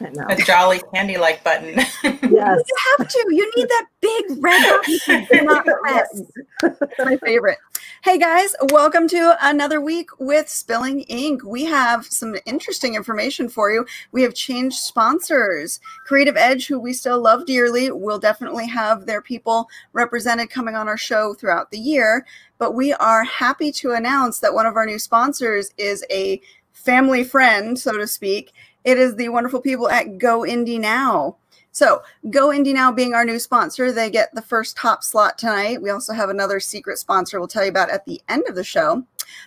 a jolly candy like button. yes. You have to. You need that big red button. That's my favorite. Hey guys, welcome to another week with Spilling Ink. We have some interesting information for you. We have changed sponsors. Creative Edge, who we still love dearly, will definitely have their people represented coming on our show throughout the year. But we are happy to announce that one of our new sponsors is a family friend, so to speak. It is the wonderful people at Go Indie Now. So, Go Indie Now being our new sponsor, they get the first top slot tonight. We also have another secret sponsor we'll tell you about at the end of the show.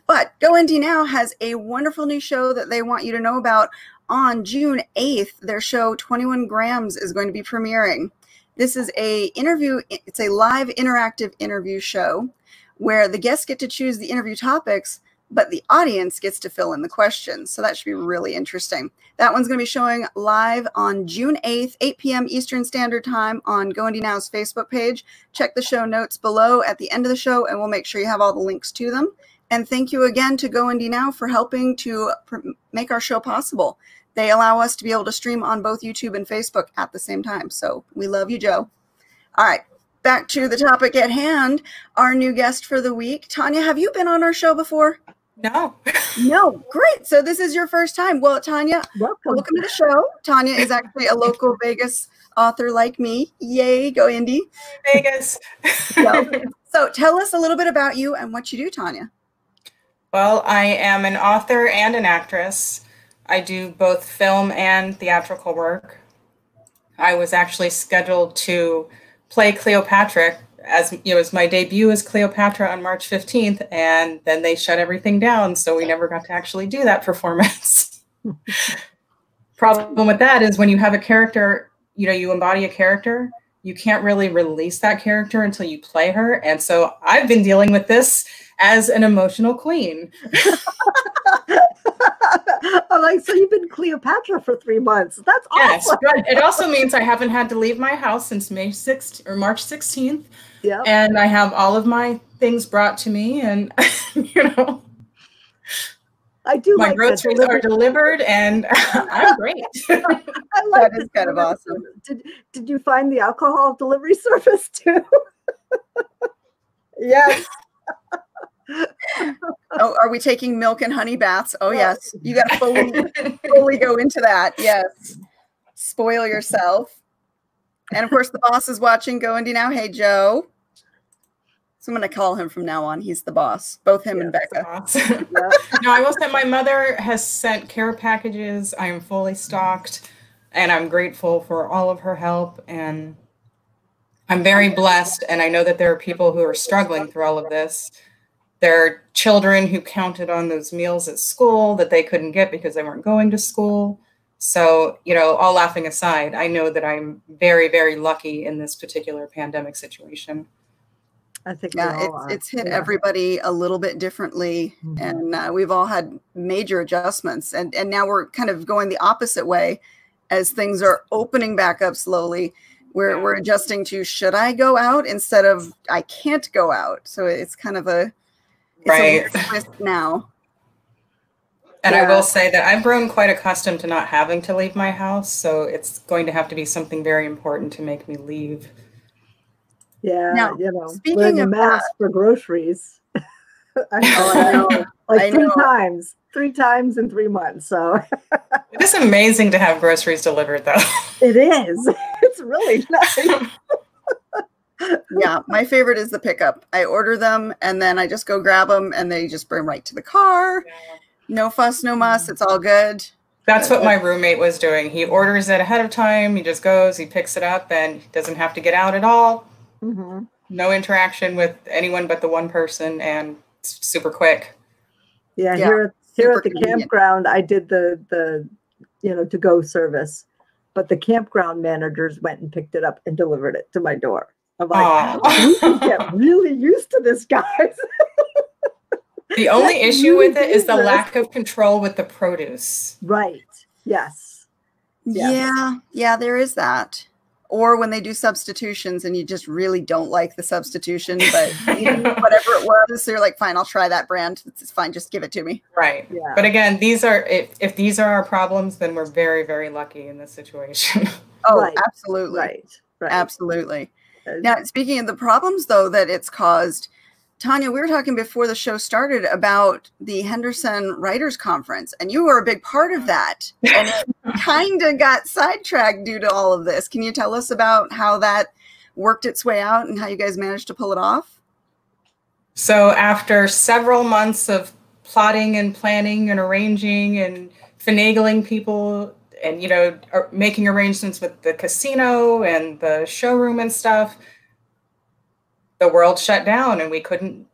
But Go Indie Now has a wonderful new show that they want you to know about on June 8th. Their show 21 Grams is going to be premiering. This is a interview, it's a live interactive interview show where the guests get to choose the interview topics but the audience gets to fill in the questions. So that should be really interesting. That one's going to be showing live on June 8th, 8 p.m. Eastern Standard Time on Go Indie Now's Facebook page. Check the show notes below at the end of the show, and we'll make sure you have all the links to them. And thank you again to Go Indie Now for helping to make our show possible. They allow us to be able to stream on both YouTube and Facebook at the same time. So we love you, Joe. All right, back to the topic at hand. Our new guest for the week, Tanya. Have you been on our show before? No. no. Great. So this is your first time. Well, Tanya, welcome. welcome to the show. Tanya is actually a local Vegas author like me. Yay, go Indie. Vegas. so, so tell us a little bit about you and what you do, Tanya. Well, I am an author and an actress. I do both film and theatrical work. I was actually scheduled to play Cleopatra as you know, as my debut as Cleopatra on March 15th, and then they shut everything down, so we never got to actually do that performance. Problem with that is when you have a character, you know, you embody a character, you can't really release that character until you play her, and so I've been dealing with this as an emotional queen. I'm like, so you've been Cleopatra for three months. That's awesome. Yes, but it also means I haven't had to leave my house since May 6th or March 16th. Yeah. And I have all of my things brought to me, and you know, I do. My like groceries are delivered, and I'm great. I like that is kind of awesome. Did Did you find the alcohol delivery service too? yes. oh, are we taking milk and honey baths? Oh yes, you got to fully, fully go into that. Yes, spoil yourself. And of course, the boss is watching. Go Indie now. Hey, Joe. So I'm going to call him from now on. He's the boss, both him and Becca. yeah. No, I will say my mother has sent care packages. I am fully stocked, and I'm grateful for all of her help. And I'm very blessed. And I know that there are people who are struggling through all of this. There are children who counted on those meals at school that they couldn't get because they weren't going to school. So, you know, all laughing aside, I know that I'm very, very lucky in this particular pandemic situation. I think yeah, it's, it's hit yeah. everybody a little bit differently, mm-hmm. and uh, we've all had major adjustments, and and now we're kind of going the opposite way, as things are opening back up slowly. We're we're adjusting to should I go out instead of I can't go out. So it's kind of a right a now. And yeah. I will say that I've grown quite accustomed to not having to leave my house, so it's going to have to be something very important to make me leave. Yeah, now, you know, speaking of mask that, for groceries. Oh, I know, I know, like I three know. times, three times in three months. So it is amazing to have groceries delivered, though. It is. It's really nice. Yeah, my favorite is the pickup. I order them and then I just go grab them and they just bring right to the car. No fuss, no muss. It's all good. That's what my roommate was doing. He orders it ahead of time. He just goes, he picks it up, and doesn't have to get out at all. Mm-hmm. No interaction with anyone but the one person, and super quick. Yeah, yeah here here at the convenient. campground, I did the the you know to go service, but the campground managers went and picked it up and delivered it to my door. I'm like, we can get really used to this, guys. the only issue with it is the lack of control with the produce. Right. Yes. yes. Yeah. Yeah. There is that. or when they do substitutions and you just really don't like the substitution, but whatever it was, they're like, fine, I'll try that brand. It's fine, just give it to me. Right. Yeah. But again, these are if, if these are our problems, then we're very, very lucky in this situation. oh, right. absolutely. Right. Right. Absolutely. Now, speaking of the problems though that it's caused, Tanya, we were talking before the show started about the Henderson Writers Conference, and you were a big part of that. And it kind of got sidetracked due to all of this. Can you tell us about how that worked its way out and how you guys managed to pull it off? So, after several months of plotting and planning and arranging and finagling people and you know making arrangements with the casino and the showroom and stuff the world shut down and we couldn't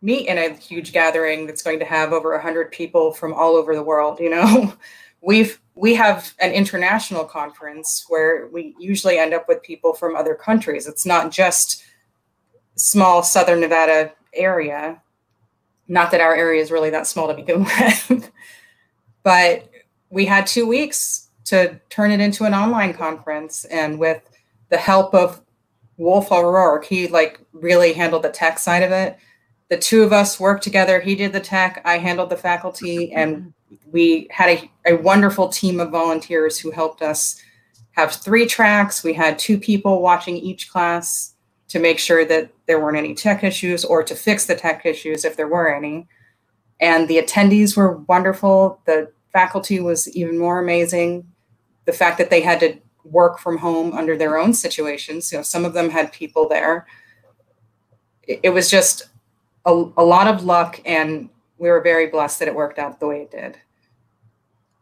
meet in a huge gathering that's going to have over 100 people from all over the world you know? We've we have an international conference where we usually end up with people from other countries. It's not just small southern nevada area. Not that our area is really that small to begin with. But we had two weeks to turn it into an online conference and with the help of Wolf O'Rourke, he like really handled the tech side of it. The two of us worked together. He did the tech, I handled the faculty, and we had a, a wonderful team of volunteers who helped us have three tracks. We had two people watching each class to make sure that there weren't any tech issues or to fix the tech issues if there were any. And the attendees were wonderful. The faculty was even more amazing. The fact that they had to work from home under their own situations. You know, some of them had people there. It, it was just a, a lot of luck, and we were very blessed that it worked out the way it did.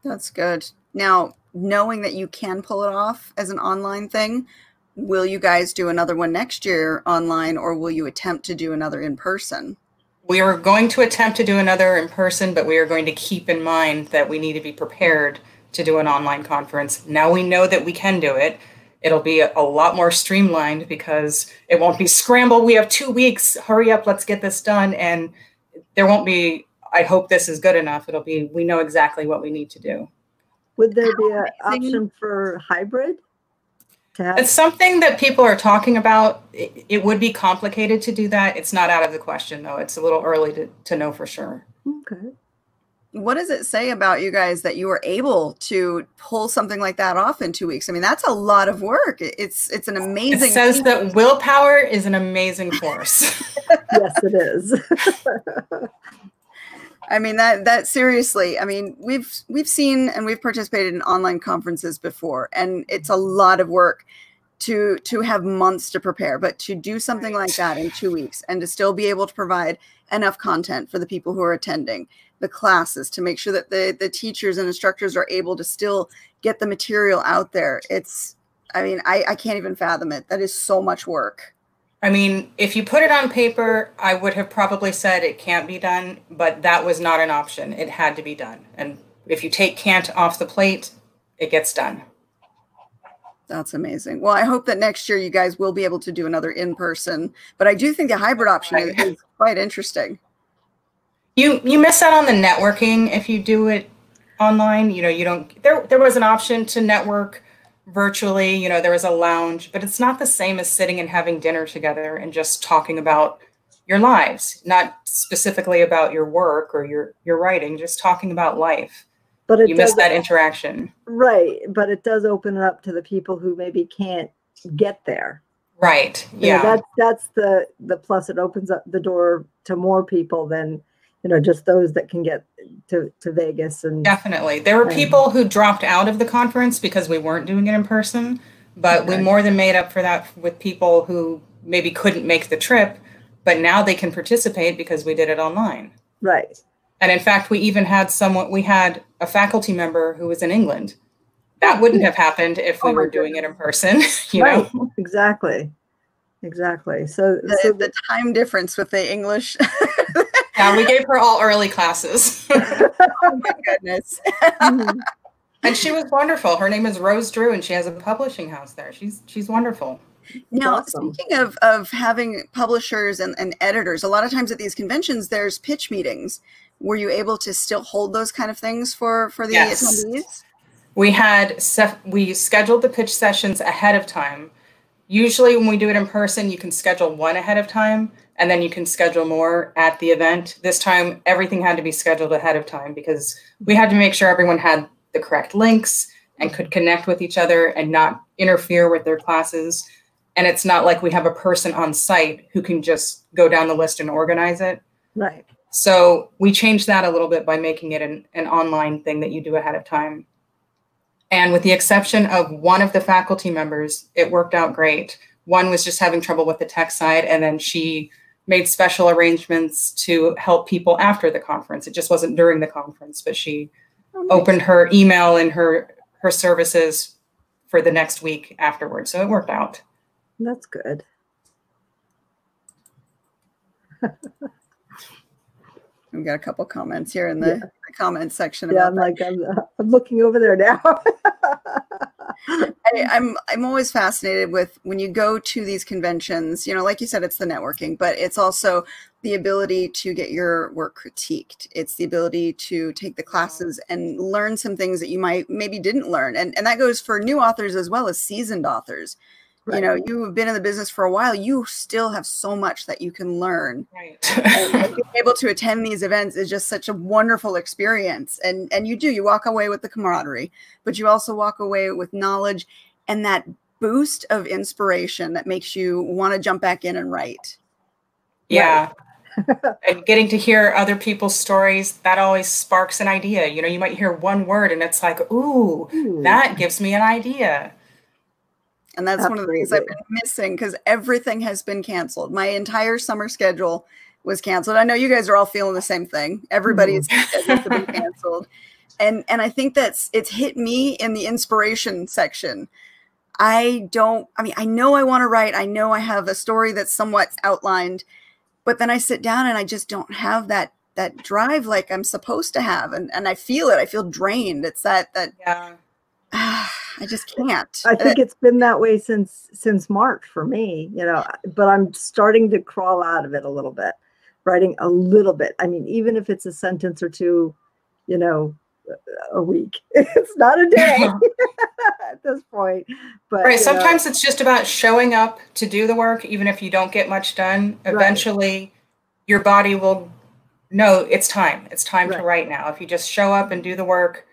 That's good. Now, knowing that you can pull it off as an online thing, will you guys do another one next year online, or will you attempt to do another in person? We are going to attempt to do another in person, but we are going to keep in mind that we need to be prepared to do an online conference. Now we know that we can do it. It'll be a, lot more streamlined because it won't be scramble. We have two weeks. Hurry up, let's get this done. And there won't be, I hope this is good enough. It'll be, we know exactly what we need to do. Would there be an option for hybrid? It's something that people are talking about. It, it, would be complicated to do that. It's not out of the question, though. It's a little early to, to know for sure. Okay what does it say about you guys that you were able to pull something like that off in two weeks? I mean, that's a lot of work. It's it's an amazing. It says that willpower is an amazing force. yes, it is. I mean that that seriously. I mean, we've we've seen and we've participated in online conferences before, and it's a lot of work to to have months to prepare but to do something right. like that in two weeks and to still be able to provide enough content for the people who are attending the classes to make sure that the the teachers and instructors are able to still get the material out there. It's i mean i i can't even fathom it. That is so much work. I mean if you put it on paper i would have probably said it can't be done but that was not an option. It had to be done. And if you take can't off the plate it gets done. That's amazing. Well, I hope that next year you guys will be able to do another in person, but I do think the hybrid option is, is quite interesting you you miss out on the networking if you do it online you know you don't there there was an option to network virtually you know there was a lounge but it's not the same as sitting and having dinner together and just talking about your lives not specifically about your work or your your writing just talking about life. But you miss that interaction. Right but it does open it up to the people who maybe can't get there. Right yeah. that's that's the the plus it opens up the door to more people than you know just those that can get to, to vegas and definitely. There were and, people who dropped out of the conference because we weren't doing it in person but okay. we more than made up for that with people who maybe couldn't make the trip but now they can participate because we did it online. Right. And in fact we even had someone we had a faculty member who was in england. That wouldn't have happened if we oh were doing it in person you right. know exactly. Exactly. So the, so the time difference with the english Yeah, we gave her all early classes. oh my goodness. Mm-hmm. And she was wonderful. Her name is Rose Drew, and she has a publishing house there. She's she's wonderful. Now, awesome. speaking of of having publishers and, and editors, a lot of times at these conventions, there's pitch meetings. Were you able to still hold those kind of things for for the yes. attendees? We had we scheduled the pitch sessions ahead of time Usually, when we do it in person, you can schedule one ahead of time and then you can schedule more at the event. This time, everything had to be scheduled ahead of time because we had to make sure everyone had the correct links and could connect with each other and not interfere with their classes. And it's not like we have a person on site who can just go down the list and organize it. Right. So we changed that a little bit by making it an, an online thing that you do ahead of time. And with the exception of one of the faculty members, it worked out great. One was just having trouble with the tech side, and then she made special arrangements to help people after the conference. It just wasn't during the conference, but she oh, nice. opened her email and her her services for the next week afterwards. So it worked out. That's good. We've got a couple comments here in the, yeah. The comment section. Yeah, I'm like I'm, I'm looking over there now. I, I'm I'm always fascinated with when you go to these conventions. You know, like you said, it's the networking, but it's also the ability to get your work critiqued. It's the ability to take the classes and learn some things that you might maybe didn't learn, and and that goes for new authors as well as seasoned authors. Right. You know, you have been in the business for a while. You still have so much that you can learn. Right. being able to attend these events is just such a wonderful experience. And and you do you walk away with the camaraderie, but you also walk away with knowledge and that boost of inspiration that makes you want to jump back in and write. Yeah. and getting to hear other people's stories that always sparks an idea you know you might hear one word and it's like ooh, ooh. that gives me an idea and that's Absolutely. one of the things I've been missing because everything has been canceled. My entire summer schedule was canceled. I know you guys are all feeling the same thing. Everybody's mm. been canceled. And and I think that's it's hit me in the inspiration section. I don't I mean I know I want to write. I know I have a story that's somewhat outlined, but then I sit down and I just don't have that that drive like I'm supposed to have and and I feel it. I feel drained. It's that that yeah. I just can't. I uh, think it's been that way since since March for me, you know, but I'm starting to crawl out of it a little bit, writing a little bit. I mean, even if it's a sentence or two, you know, a week. It's not a day at this point. But right, sometimes know. it's just about showing up to do the work, even if you don't get much done. Eventually, right. your body will know it's time. It's time right. to write now. If you just show up and do the work,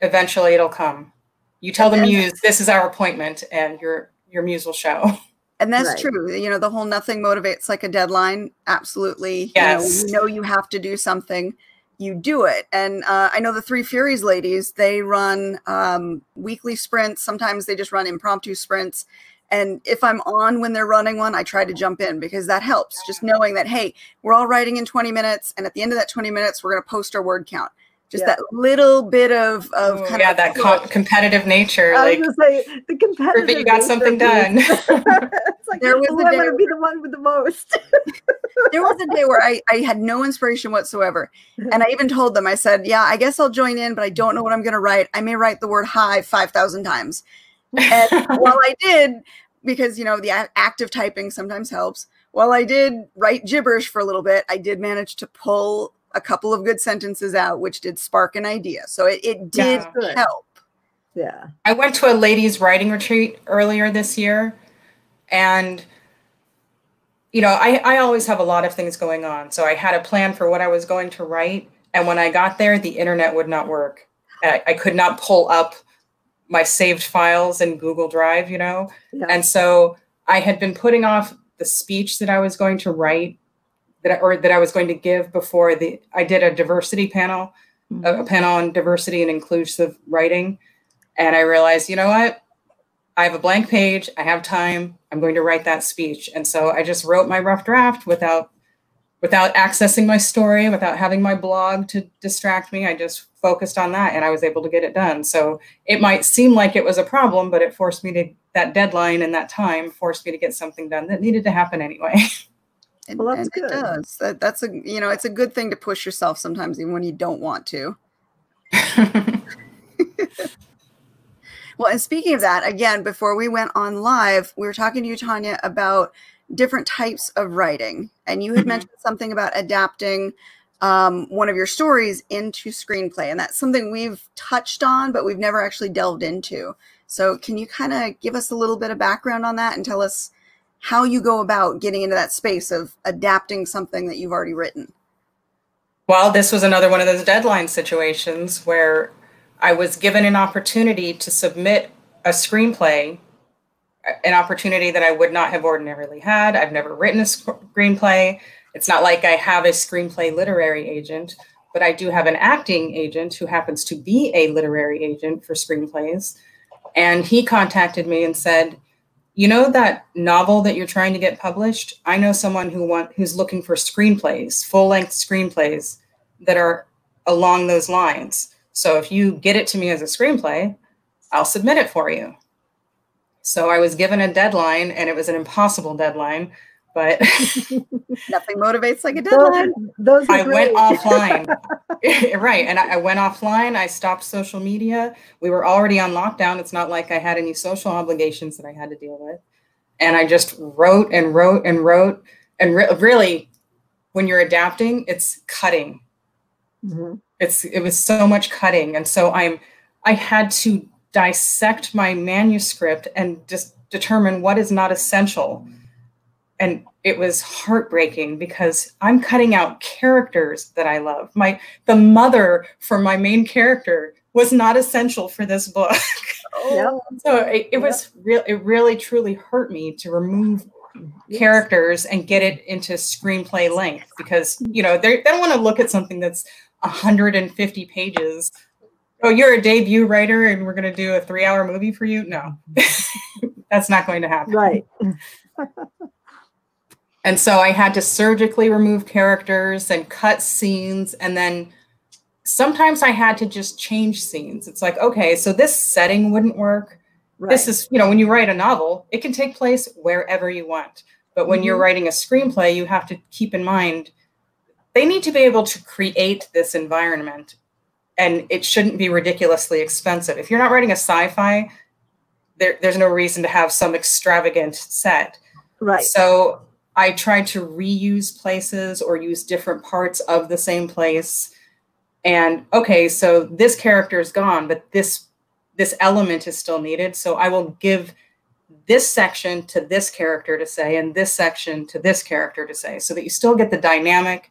eventually it'll come. You tell the muse this is our appointment, and your your muse will show. And that's right. true. You know, the whole nothing motivates like a deadline. Absolutely. Yes. You know, you know you have to do something. You do it. And uh, I know the Three Furies ladies, they run um, weekly sprints. Sometimes they just run impromptu sprints. And if I'm on when they're running one, I try to jump in because that helps. Just knowing that, hey, we're all writing in 20 minutes. And at the end of that 20 minutes, we're going to post our word count just yeah. that little bit of of mm. kind yeah, of that co- competitive nature. I like, was gonna say the competitive. That you got something done. it's like there was oh, a day I want to be the one with the most. there was a day where I I had no inspiration whatsoever, and I even told them I said, "Yeah, I guess I'll join in, but I don't know what I'm going to write. I may write the word hi five thousand times." And while I did, because you know the active typing sometimes helps. While I did write gibberish for a little bit, I did manage to pull a couple of good sentences out, which did spark an idea. So it, it did yeah. help. Yeah. I went to a ladies' writing retreat earlier this year, and you know, I, I always have a lot of things going on. So I had a plan for what I was going to write. And when I got there, the internet would not work. I, I could not pull up my saved files in Google Drive, you know? Yeah. And so I had been putting off the speech that I was going to write that or that I was going to give before the I did a diversity panel, mm-hmm. a, a panel on diversity and inclusive writing, and I realized, you know what, I have a blank page, I have time, I'm going to write that speech, and so I just wrote my rough draft without without accessing my story, without having my blog to distract me. I just focused on that, and I was able to get it done. So it might seem like it was a problem, but it forced me to that deadline and that time forced me to get something done that needed to happen anyway. And, well, and it does. That, that's a you know, it's a good thing to push yourself sometimes even when you don't want to. well, and speaking of that, again, before we went on live, we were talking to you, Tanya, about different types of writing. And you had mm-hmm. mentioned something about adapting um, one of your stories into screenplay. And that's something we've touched on, but we've never actually delved into. So, can you kind of give us a little bit of background on that and tell us how you go about getting into that space of adapting something that you've already written? Well, this was another one of those deadline situations where I was given an opportunity to submit a screenplay, an opportunity that I would not have ordinarily had. I've never written a screenplay. It's not like I have a screenplay literary agent, but I do have an acting agent who happens to be a literary agent for screenplays. And he contacted me and said, you know that novel that you're trying to get published? I know someone who want who's looking for screenplays full length screenplays that are along those lines. So if you get it to me as a screenplay i'll submit it for you. So i was given a deadline and it was an impossible deadline but nothing motivates like a deadline. Those, those I went offline. right. And I, I, went offline. I stopped social media. We were already on lockdown. It's not like I had any social obligations that I had to deal with. And I just wrote and wrote and wrote. And re- really, when you're adapting, it's cutting. Mm-hmm. It's it was so much cutting. And so I'm I had to dissect my manuscript and just determine what is not essential and it was heartbreaking because I'm cutting out characters that I love. My the mother for my main character was not essential for this book. Oh. so it, it was real. It really truly hurt me to remove yes. characters and get it into screenplay length because you know they don't want to look at something that's 150 pages. Oh, you're a debut writer and we're going to do a three hour movie for you? No, that's not going to happen. Right. And so I had to surgically remove characters and cut scenes. And then sometimes I had to just change scenes. It's like, okay, so this setting wouldn't work. Right. This is, you know, when you write a novel, it can take place wherever you want. But when mm-hmm. you're writing a screenplay, you have to keep in mind they need to be able to create this environment and it shouldn't be ridiculously expensive. If you're not writing a sci fi, there, there's no reason to have some extravagant set. Right. So I try to reuse places or use different parts of the same place. And okay, so this character is gone, but this this element is still needed. So I will give this section to this character to say and this section to this character to say so that you still get the dynamic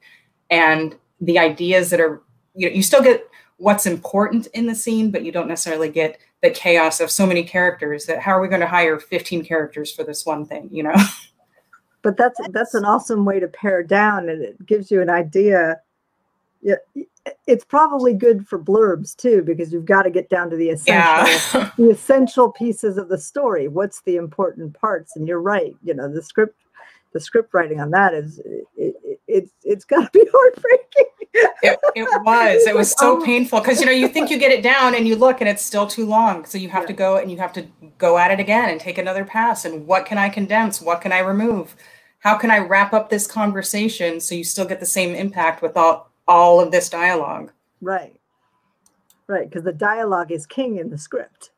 and the ideas that are you know you still get what's important in the scene but you don't necessarily get the chaos of so many characters that how are we going to hire 15 characters for this one thing you know but that's that's an awesome way to pare down and it gives you an idea. Yeah it's probably good for blurbs too because you've got to get down to the essential yeah. the essential pieces of the story. What's the important parts? And you're right you know the script the script writing on that is it, it, it's it's got to be heartbreaking it, it was it was so oh. painful because you know you think you get it down and you look and it's still too long so you have yeah. to go and you have to go at it again and take another pass and what can i condense what can i remove how can I wrap up this conversation so you still get the same impact with all, all of this dialogue? Right. Right. Because the dialogue is king in the script.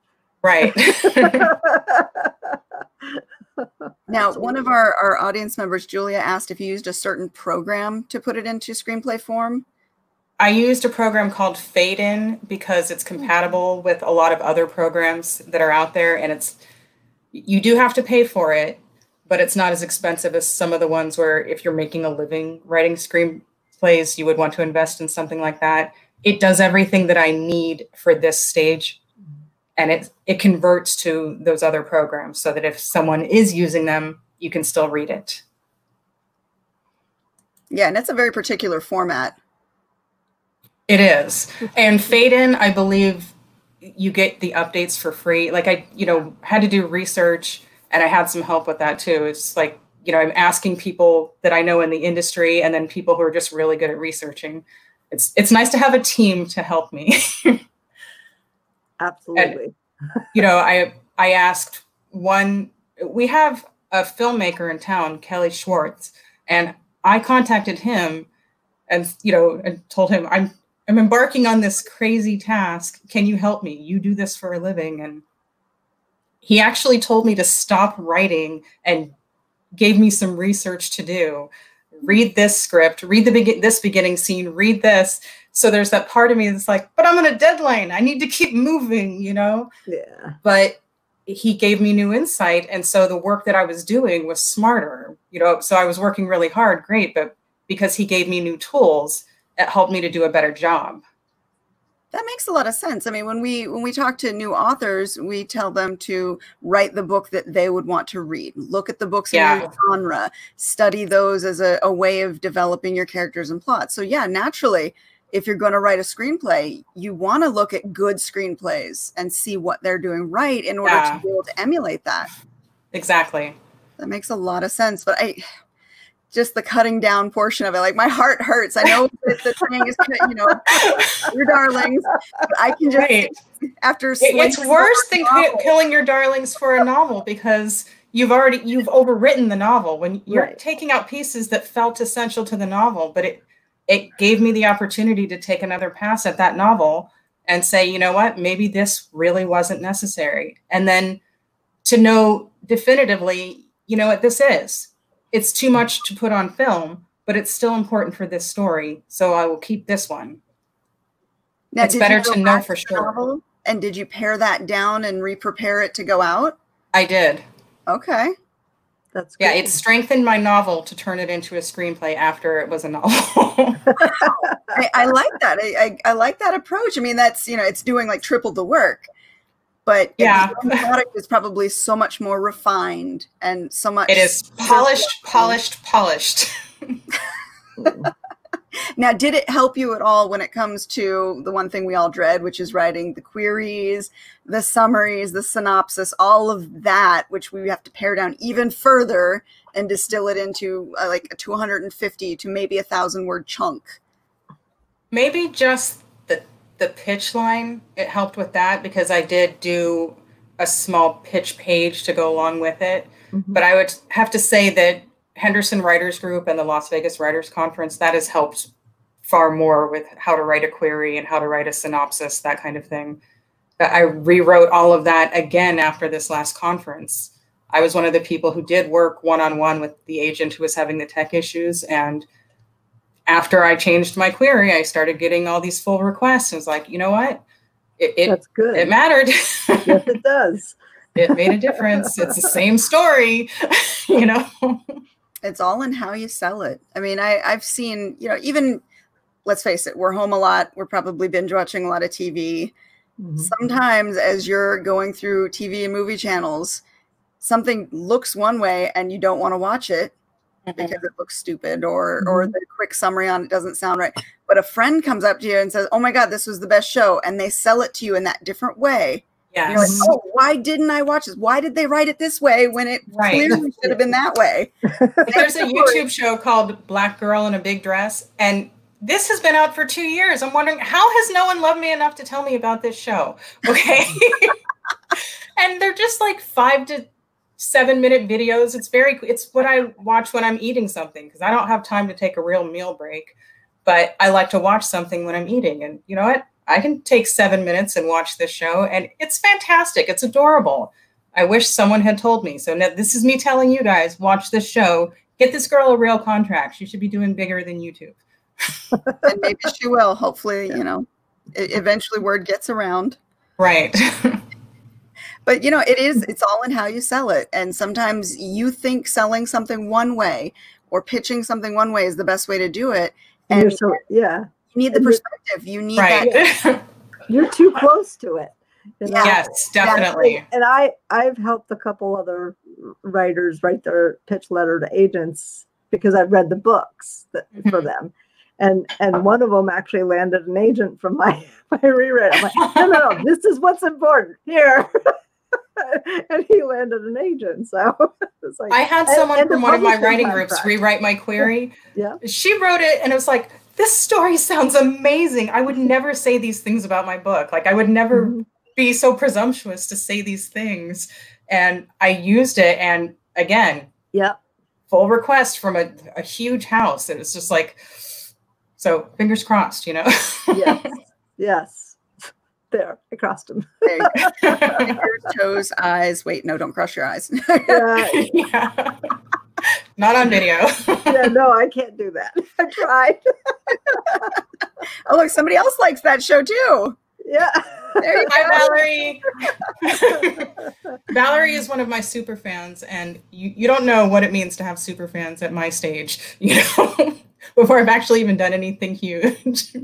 Right. now, one of our, our audience members, Julia, asked if you used a certain program to put it into screenplay form. I used a program called Fade In because it's hmm. compatible with a lot of other programs that are out there, and it's you do have to pay for it, but it's not as expensive as some of the ones where if you're making a living writing screenplays, you would want to invest in something like that. It does everything that I need for this stage. And it it converts to those other programs so that if someone is using them, you can still read it. Yeah, and it's a very particular format. It is. And Fade In, I believe you get the updates for free. Like I, you know, had to do research and I had some help with that too. It's like, you know, I'm asking people that I know in the industry and then people who are just really good at researching. It's it's nice to have a team to help me. Absolutely. And, you know, I I asked one we have a filmmaker in town, Kelly Schwartz, and I contacted him and you know, and told him I'm I'm embarking on this crazy task. Can you help me? You do this for a living and he actually told me to stop writing and gave me some research to do read this script read the begin this beginning scene read this so there's that part of me that's like but i'm on a deadline i need to keep moving you know yeah but he gave me new insight. And so the work that I was doing was smarter, you know, so I was working really hard, great, but because he gave me new tools, it helped me to do a better job. That makes a lot of sense. I mean, when we when we talk to new authors, we tell them to write the book that they would want to read. Look at the books yeah. in your genre, study those as a, a way of developing your characters and plots. So yeah, naturally, if you're going to write a screenplay, you want to look at good screenplays and see what they're doing right in order yeah. to be able to emulate that. Exactly. That makes a lot of sense. But I just the cutting down portion of it. Like my heart hurts. I know that the thing is, you know, your darlings. I can just right. after it's worse than killing your darlings for a novel because you've already you've overwritten the novel when you're right. taking out pieces that felt essential to the novel, but it it gave me the opportunity to take another pass at that novel and say, you know what, maybe this really wasn't necessary, and then to know definitively, you know what this is it's too much to put on film, but it's still important for this story. So I will keep this one. Now, it's better to know for sure. And did you pare that down and re-prepare it to go out? I did. Okay. That's good. yeah. It strengthened my novel to turn it into a screenplay after it was a novel. I, I, like that. I, I, I like that approach. I mean, that's you know, it's doing like triple the work but yeah the product is probably so much more refined and so much it is polished polished polished now did it help you at all when it comes to the one thing we all dread which is writing the queries the summaries the synopsis all of that which we have to pare down even further and distill it into uh, like a 250 to maybe a thousand word chunk maybe just the the pitch line, it helped with that because I did do a small pitch page to go along with it. Mm-hmm. But I would have to say that Henderson Writers Group and the Las Vegas Writers Conference, that has helped far more with how to write a query and how to write a synopsis, that kind of thing. But I rewrote all of that again after this last conference. I was one of the people who did work one on one with the agent who was having the tech issues and after I changed my query, I started getting all these full requests. I was like, you know what? It, it That's good. It mattered. yes, it does. it made a difference. It's the same story, you know. It's all in how you sell it. I mean, I, I've seen, you know, even let's face it, we're home a lot. We're probably binge watching a lot of TV. Mm-hmm. Sometimes as you're going through TV and movie channels, something looks one way and you don't want to watch it because it looks stupid or or mm-hmm. the quick summary on it doesn't sound right. But a friend comes up to you and says, "Oh my god, this was the best show," and they sell it to you in that different way. Yes. You're like, oh, why didn't I watch this? Why did they write it this way when it right. clearly should have been that way? There's a YouTube show called Black Girl in a Big Dress, and this has been out for two years. I'm wondering how has no one loved me enough to tell me about this show? Okay. and they're just like five to seven minute videos. It's very, it's what I watch when I'm eating something because I don't have time to take a real meal break, but I like to watch something when I'm eating. And you know what? I can take seven minutes and watch this show, and it's fantastic. It's adorable. I wish someone had told me. So now this is me telling you guys watch this show. Get this girl a real contract. She should be doing bigger than YouTube. and maybe she will. Hopefully, you know, eventually word gets around. Right. but you know it is it's all in how you sell it and sometimes you think selling something one way or pitching something one way is the best way to do it and you're so yeah you need the perspective you need right. that you're too close to it yeah. yes definitely and i i've helped a couple other writers write their pitch letter to agents because i've read the books that, mm-hmm. for them and and one of them actually landed an agent from my my reread. I'm like, no, no, no, this is what's important here. and he landed an agent. So like, I had someone and, and from one of my writing contract. groups rewrite my query. Yeah. She wrote it and it was like, this story sounds amazing. I would never say these things about my book. Like I would never mm-hmm. be so presumptuous to say these things. And I used it and again, yeah, full request from a, a huge house. It was just like so fingers crossed, you know. yes. Yes there, I crossed them. Fingers, toes, eyes. Wait, no, don't cross your eyes. yeah. yeah. Not on video. yeah, no, I can't do that. I tried. oh, look, somebody else likes that show too. Yeah. Hi, Valerie. Valerie is one of my super fans, and you, you don't know what it means to have super fans at my stage, you know, before I've actually even done anything huge.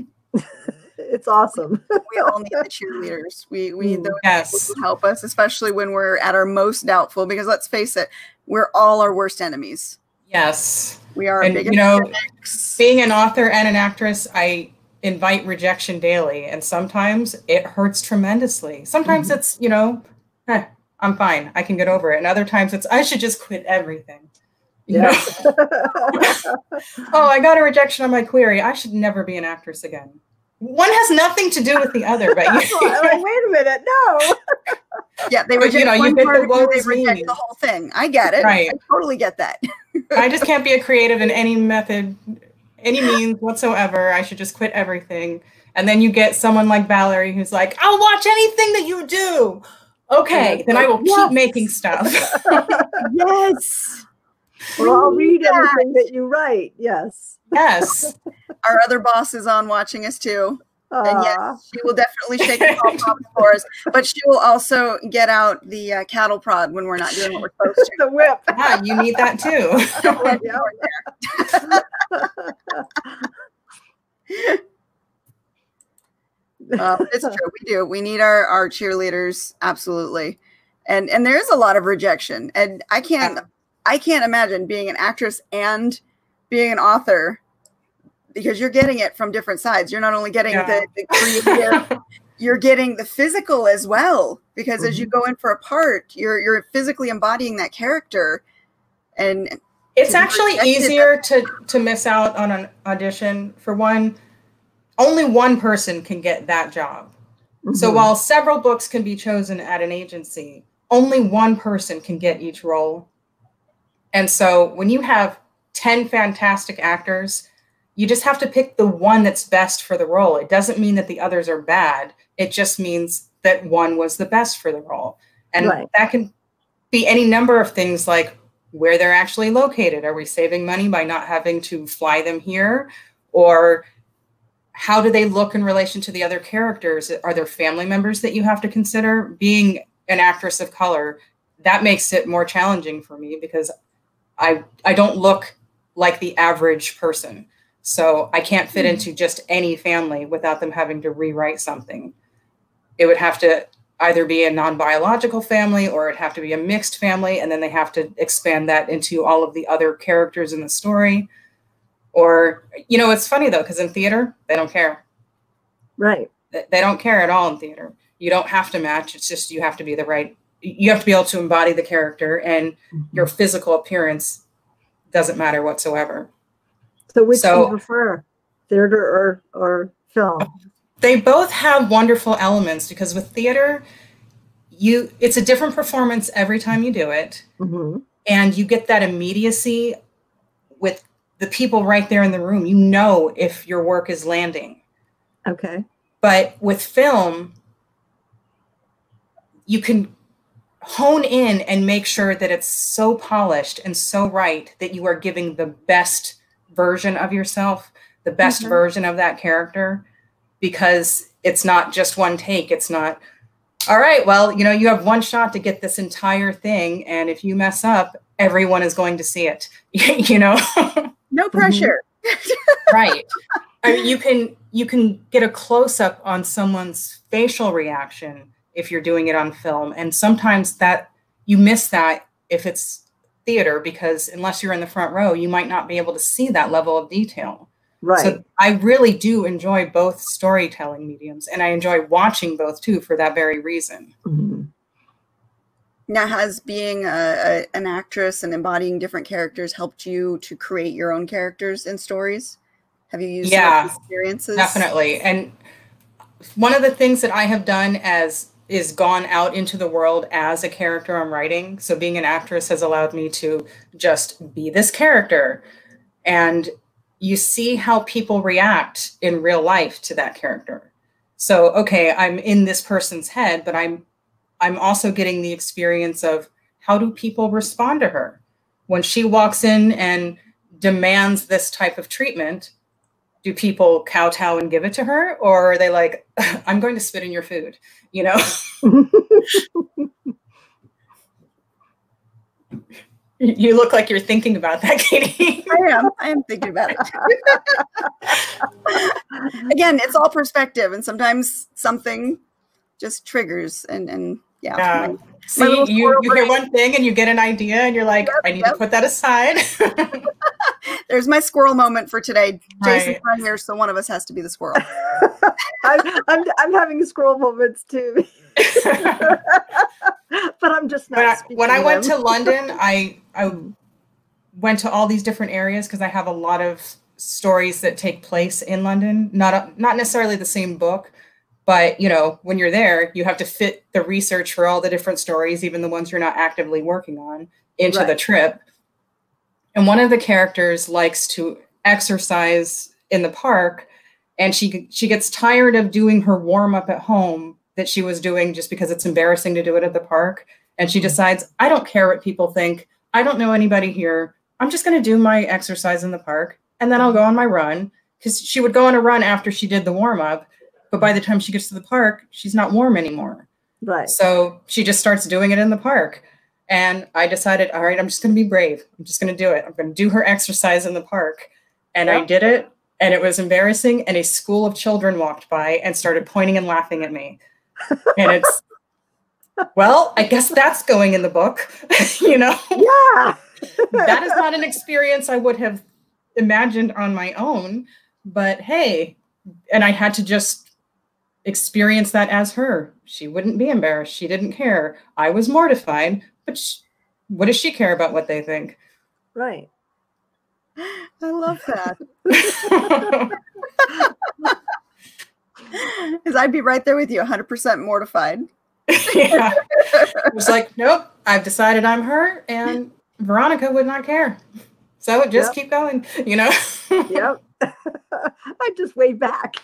it's awesome. we all need the cheerleaders. We we need those yes. help us, especially when we're at our most doubtful. Because let's face it, we're all our worst enemies. Yes. We are. And you know, being an author and an actress, I invite rejection daily, and sometimes it hurts tremendously. Sometimes mm-hmm. it's you know, eh, I'm fine, I can get over it, and other times it's I should just quit everything. Yeah. oh, I got a rejection on my query. I should never be an actress again. One has nothing to do with the other, but you, like, wait a minute, no. Yeah, they reject you know, one you part the, they reject the whole thing. I get it. Right. I totally get that. I just can't be a creative in any method, any means whatsoever. I should just quit everything. And then you get someone like Valerie who's like, I'll watch anything that you do. Okay, then I will yes. keep making stuff. yes. Well, I'll read yes. everything that you write. Yes. Yes. Our other boss is on watching us too. And yes, she will definitely shake the pom pom for us, but she will also get out the uh, cattle prod when we're not doing what we're supposed to. the whip. Yeah, you need that too. uh, it's true. We do. We need our our cheerleaders absolutely, and and there is a lot of rejection, and I can't I can't imagine being an actress and being an author because you're getting it from different sides. You're not only getting yeah. the, the creative, you're getting the physical as well. Because mm-hmm. as you mm-hmm. go in for a part, you're you're physically embodying that character, and it's actually easier to to miss out on an audition. For one, only one person can get that job. Mm-hmm. So while several books can be chosen at an agency, only one person can get each role. And so when you have 10 fantastic actors you just have to pick the one that's best for the role. It doesn't mean that the others are bad. It just means that one was the best for the role. And right. that can be any number of things like where they're actually located. Are we saving money by not having to fly them here? Or how do they look in relation to the other characters? Are there family members that you have to consider? Being an actress of color, that makes it more challenging for me because I I don't look like the average person. So I can't fit hmm. into just any family without them having to rewrite something. It would have to either be a non biological family or it'd have to be a mixed family. And then they have to expand that into all of the other characters in the story. Or, you know, it's funny though, because in theater, they don't care. Right. They don't care at all in theater. You don't have to match. It's just you have to be the right, you have to be able to embody the character, and mm-hmm. your physical appearance doesn't matter whatsoever. So which so, do you prefer, theater or or film? They both have wonderful elements because with theater, you it's a different performance every time you do it, mm-hmm. and you get that immediacy with the people right there in the room. You know if your work is landing. Okay. But with film, you can hone in and make sure that it's so polished and so right that you are giving the best version of yourself, the best mm-hmm. version of that character, because it's not just one take. It's not, all right, well, you know, you have one shot to get this entire thing. And if you mess up, everyone is going to see it, you know? no mm-hmm. pressure. right. I mean, you can you can get a close up on someone's facial reaction if you're doing it on film, and sometimes that you miss that if it's theater because unless you're in the front row, you might not be able to see that level of detail. Right. So I really do enjoy both storytelling mediums and I enjoy watching both too for that very reason. Mm-hmm. Now, has being a, a, an actress and embodying different characters helped you to create your own characters and stories? Have you used yeah, experiences? Definitely. And one of the things that I have done as is gone out into the world as a character I'm writing. So being an actress has allowed me to just be this character. And you see how people react in real life to that character. So okay, I'm in this person's head, but I'm I'm also getting the experience of how do people respond to her when she walks in and demands this type of treatment do people kowtow and give it to her? Or are they like i'm going to spit in your food you know? You look like you're thinking about that katie. I am. I am thinking about it again it's all perspective and sometimes something just triggers and and yeah, yeah. My, See, my you, you hear one thing and you get an idea and you're like, yep, I need yep. to put that aside. There's my squirrel moment for today. Jason's right. not here, so one of us has to be the squirrel. I'm, I'm, I'm having squirrel moments too. but I'm just not. When I, when I went to London, I I went to all these different areas because I have a lot of stories that take place in London. Not a, not necessarily the same book, but you know when you're there you have to fit the research for all the different stories even the ones you're not actively working on into right. the trip. And one of the characters likes to exercise in the park and she she gets tired of doing her warm up at home that she was doing just because it's embarrassing to do it at the park. And she mm-hmm. decides i don't care what people think. I don't know anybody here. I'm just going to do my exercise in the park and then i'll go on my run. Because she would go on a run after she did the warm up but by the time she gets to the park, she's not warm anymore. Right. So she just starts doing it in the park. And I decided, all right, I'm just going to be brave. I'm just going to do it. I'm going to do her exercise in the park. And yep. I did it. And it was embarrassing. And a school of children walked by and started pointing and laughing at me. And it's, well, I guess that's going in the book, you know? Yeah. that is not an experience I would have imagined on my own. But hey, and I had to just experience that as her. She wouldn't be embarrassed. She didn't care. I was mortified, but she, what does she care about what they think? Right. I love that. Because I'd be right there with you, 100% mortified. yeah. It was like, nope, I've decided I'm her, and Veronica would not care. So just yep. keep going, you know? yep. I just wave back.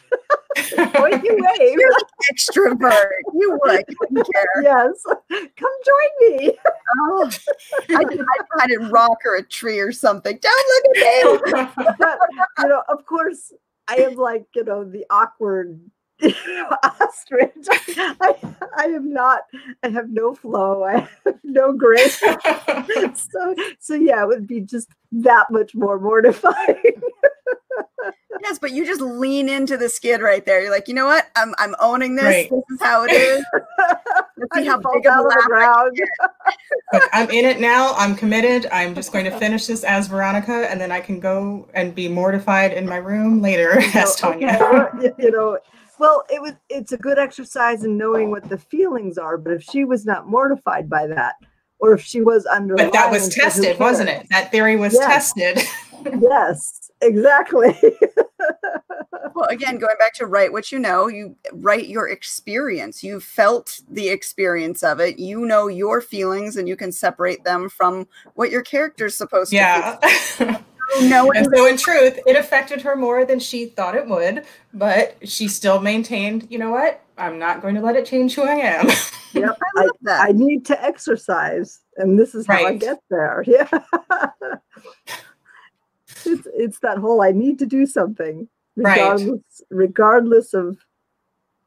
Point you wave. You're extrovert. You would. You care. Yes. Come join me. Oh, I, tried to rock or a tree or something. Don't look at me. but, you know, of course, I am like, you know, the awkward ostrich. I, I am not, I have no flow. I have no grace. so, so yeah, it would be just that much more mortifying. Yes, but you just lean into the skid right there. You're like, you know what? I'm, I'm owning this. Right. This is how it is. Let's see how big of a laugh Look, I'm in it now. I'm committed. I'm just going to finish this as Veronica, and then I can go and be mortified in my room later as Tanya. you know, well, it was it's a good exercise in knowing what the feelings are, but if she was not mortified by that, or if she was under But that was tested, wasn't it? That theory was yes. tested. yes, exactly. well, again, going back to write what you know, you write your experience. You felt the experience of it. You know your feelings and you can separate them from what your character's supposed yeah. to Yeah. No, and so in truth, it affected her more than she thought it would, but she still maintained, you know what? I'm not going to let it change who I am. yep. I, I, I, need to exercise, and this is how. I get there. Yeah. it's it's that whole I need to do something, regardless right. regardless of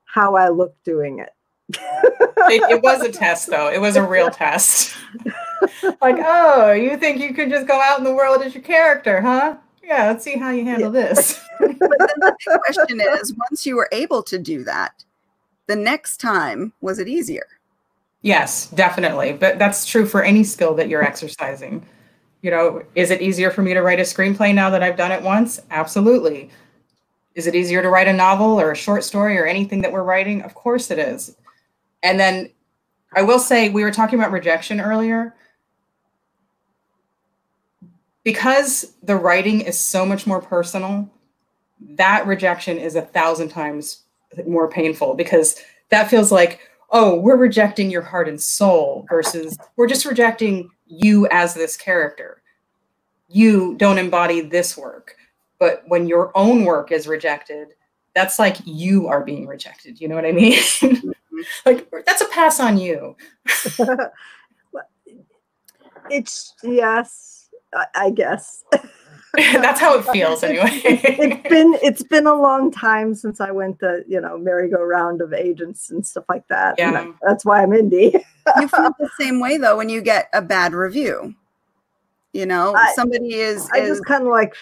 how I look doing it. it, it was a test, though. It was a real test. like, oh, you think you can just go out in the world as your character, huh? Yeah, let's see how you handle yeah. this. but then the question is once you were able to do that, the next time, was it easier? Yes, definitely. But that's true for any skill that you're exercising. You know, is it easier for me to write a screenplay now that I've done it once? Absolutely. Is it easier to write a novel or a short story or anything that we're writing? Of course it is. And then I will say, we were talking about rejection earlier because the writing is so much more personal, that rejection is a thousand times more painful because that feels like, oh, we're rejecting your heart and soul versus we're just rejecting you as this character. You don't embody this work. But when your own work is rejected, that's like you are being rejected. You know what I mean? Mm-hmm. like that's a pass on you. it's yes I, I guess. That's how it feels anyway. it's been it's been a long time since I went the you know merry-go-round of agents and stuff like that. Yeah. And that's why I'm indie. you feel the same way though when you get a bad review. You know, I- somebody is, I is just kind of like,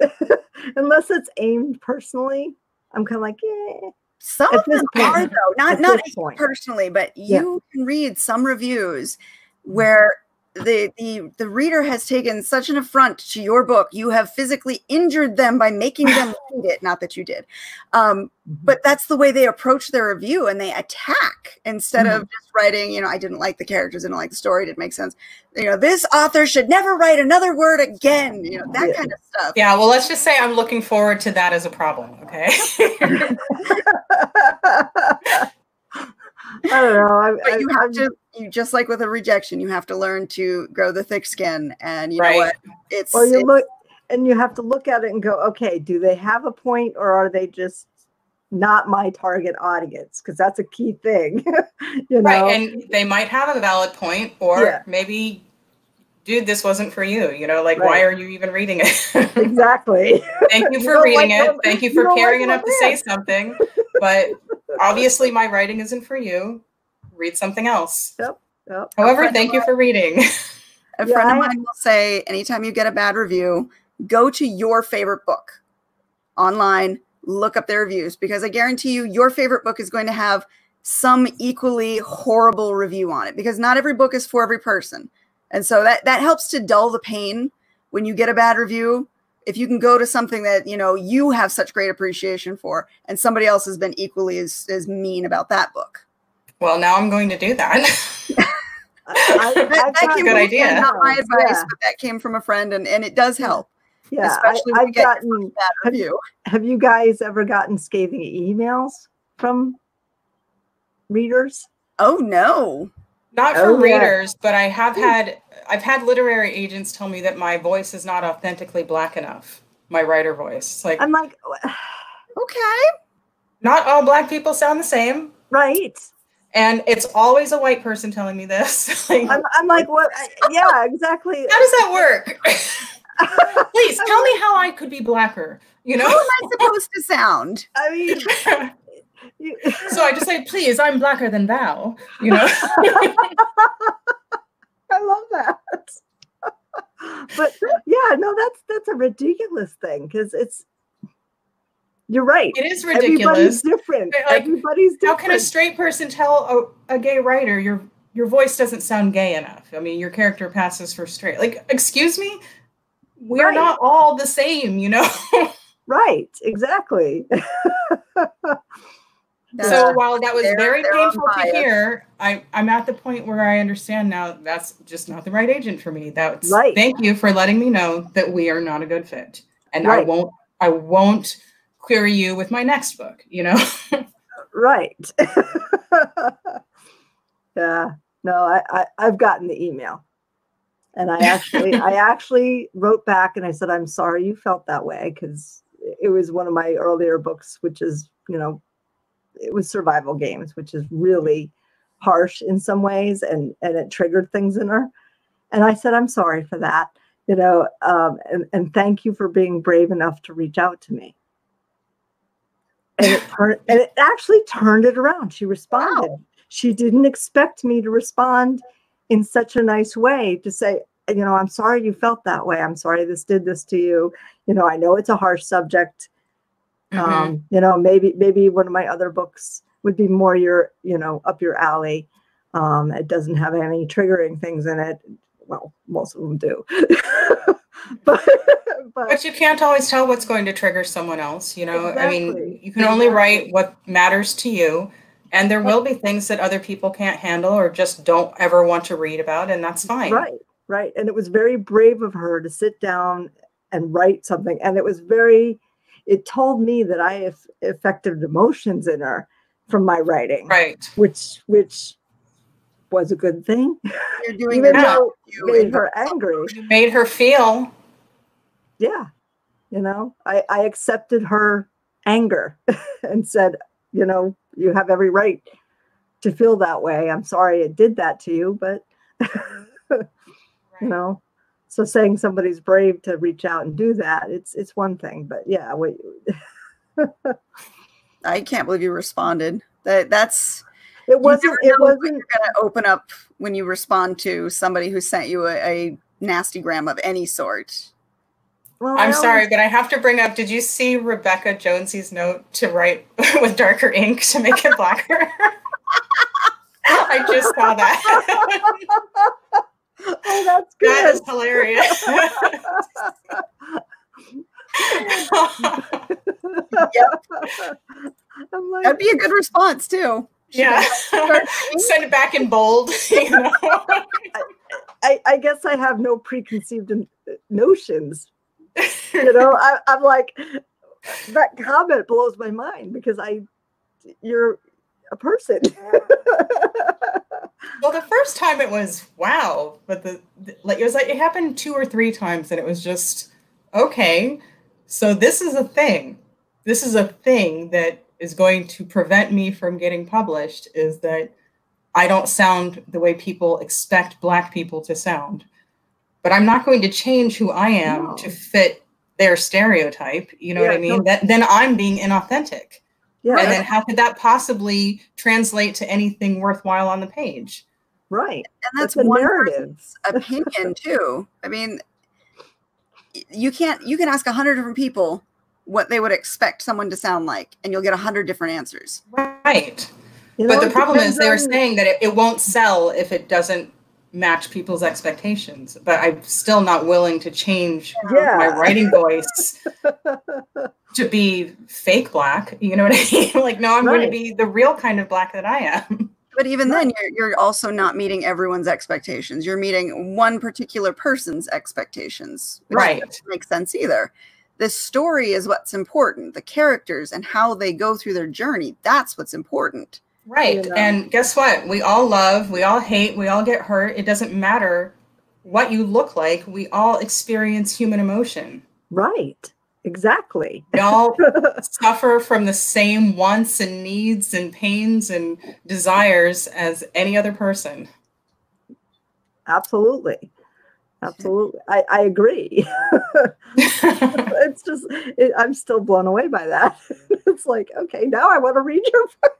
unless it's aimed personally, I'm kind of like, yeah. some of them point- are though, not not personally, but Yeah. you can read some reviews mm-hmm. where the the the reader has taken such an affront to your book you have physically injured them by making them read it not that you did um, but that's the way they approach their review and they attack instead of just writing you know i didn't like the characters didn't like the story didn't make sense you know this author should never write another word again you know that Yeah. kind of stuff Yeah, well, let's just say I'm looking forward to that as a problem. Okay. I don't know. I, but you I- have to you just like with a rejection you have to learn to grow the thick skin and you Right. know what it's, or you it's- look and you have to look at it and go, okay, do they have a point or are they just not my target audience? Because that's a key thing. you know, right. And they might have a valid point, or Yeah. maybe, dude, this wasn't for you. You know, like, Right. why are you even reading it? exactly. Thank you You for don't reading like it. rom- Thank you you for don't like caring enough to say something. But obviously, my writing isn't for you. Read something else. Yep. However, thank of you for reading. A Yeah, friend of mine will say anytime you get a bad review, go to your favorite book online, look up their reviews because I guarantee you your favorite book is going to have some equally horrible review on it because not every book is for every person. And so that that helps to dull the pain when you get a bad review. If you can go to something that, you know, you have such great appreciation for and somebody else has been equally as, as mean about that book. Well, now I'm going to do that. I, I, That, that came Good from idea. not my advice, Yeah. but that came from a friend and, and it does help. Yeah, especially I, when you I've get gotten. Bad Have review. Have you guys ever gotten scathing emails from readers? Oh no. Not Oh, from yeah. readers, but I have hmm. had I've had literary agents tell me that my voice is not authentically black enough. My writer voice. It's like I'm like, Okay. not all black people sound the same. right. And it's always a white person telling me this. like, I'm, I'm like, what? Yeah, exactly. how does that work? Please tell me how I could be blacker. You know, How am I supposed to sound? I mean, so I just say, please, I'm blacker than thou. You know? I love that. but yeah, no, that's that's a ridiculous thing because it's. You're right. it is Everybody's ridiculous. different. Like, Everybody's different. How can a straight person tell a, a gay writer your your voice doesn't sound gay enough? I mean, your character passes for straight. Like, excuse me, we're Right. not all the same, you know. right? Exactly. So while that was very painful to hear, I I'm at the point where I understand now that's just not the right agent for me. That's Right. thank you for letting me know that we are not a good fit, and I won't I won't query you with my next book. You know. right. yeah. No, I, I I've gotten the email. And I actually I actually wrote back and I said, I'm sorry you felt that way because it was one of my earlier books, which is, you know, it was survival games, which is really harsh in some ways and and it triggered things in her. And I said, I'm sorry for that, you know, um, and, and thank you for being brave enough to reach out to me. And it turned and it actually turned it around. She responded. She didn't expect me to respond in such a nice way to say, you know, I'm sorry you felt that way. I'm sorry this did this to you. You know, I know it's a harsh subject. Mhm. Um, you know, maybe maybe one of my other books would be more your, you know, up your alley. Um, it doesn't have any triggering things in it. Well, most of them do. but but But you can't always tell what's going to trigger someone else, you know? I mean, you can only write what matters to you, and there will be things that other people can't handle or just don't ever want to read about, and that's fine. Right, right. And it was very brave of her to sit down and write something. And it was very, it told me that I have affected emotions in her from my writing, Right. which, which was a good thing, You're doing even your though You made her angry. You made her feel. Yeah. You know, I, I accepted her anger and said, you know, you have every right to feel that way. I'm sorry it did that to you, but you know so saying somebody's brave to reach out and do that, it's it's one thing. But yeah, wait. I can't believe you responded. That that's it wasn't it wasn't you're gonna open up when you respond to somebody who sent you a, a nasty gram of any sort. Well, I'm sorry, but I have to bring up. Did you see Rebecca Jonesy's note to write with darker ink to make it blacker? I just saw that. oh, that's good. That is hilarious. yep. Like, That'd be a good response too. Yeah. Send it back in bold. You know? I, I guess I have no preconceived uh, notions. You know, I, I'm like, that comment blows my mind because I, you're a person. well, the first time it was wow, but the, the like it was like it happened two or three times, and it was just okay. So this is a thing. This is a thing that is going to prevent me from getting published. Is that I don't sound the way people expect Black people to sound, but I'm not going to change who I am no. to fit their stereotype. You know yeah, what I mean? No. That then I'm being inauthentic. Yeah. And then how could that possibly translate to anything worthwhile on the page? Right. And that's, that's one narrative opinion too. I mean, you can't you can ask a hundred different people what they would expect someone to sound like, and you'll get a hundred different answers. Right. You know, but the problem is they were saying that it, it won't sell if it doesn't match people's expectations. But I'm still not willing to change yeah. my writing voice to be fake black. You know what I mean? like, no, I'm right. going to be the real kind of black that I am. But even then, you're, you're also not meeting everyone's expectations. You're meeting one particular person's expectations. right. Doesn't make sense either. The story is what's important. The characters and how they go through their journey. That's what's important. Right. You know? And guess what? We all love, we all hate, we all get hurt. It doesn't matter what you look like. We all experience human emotion. Right. Exactly. We all suffer from the same wants and needs and pains and desires as any other person. Absolutely. Absolutely. I, I agree. it's just, it, I'm still blown away by that. it's like, okay, now I want to read your book.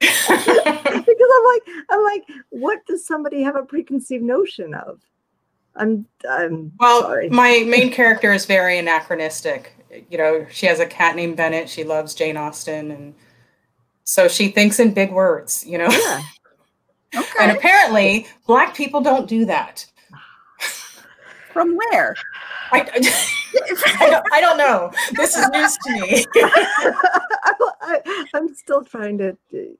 because I'm like, I'm like, what does somebody have a preconceived notion of? I'm, I'm well, sorry. my main character is very anachronistic you know, she has a cat named Bennett. She loves Jane Austen. And so she thinks in big words, you know? Yeah. Okay. and apparently, Black people don't do that. From where? I, I, don't, I, don't, know. This is news to me. I, am still trying to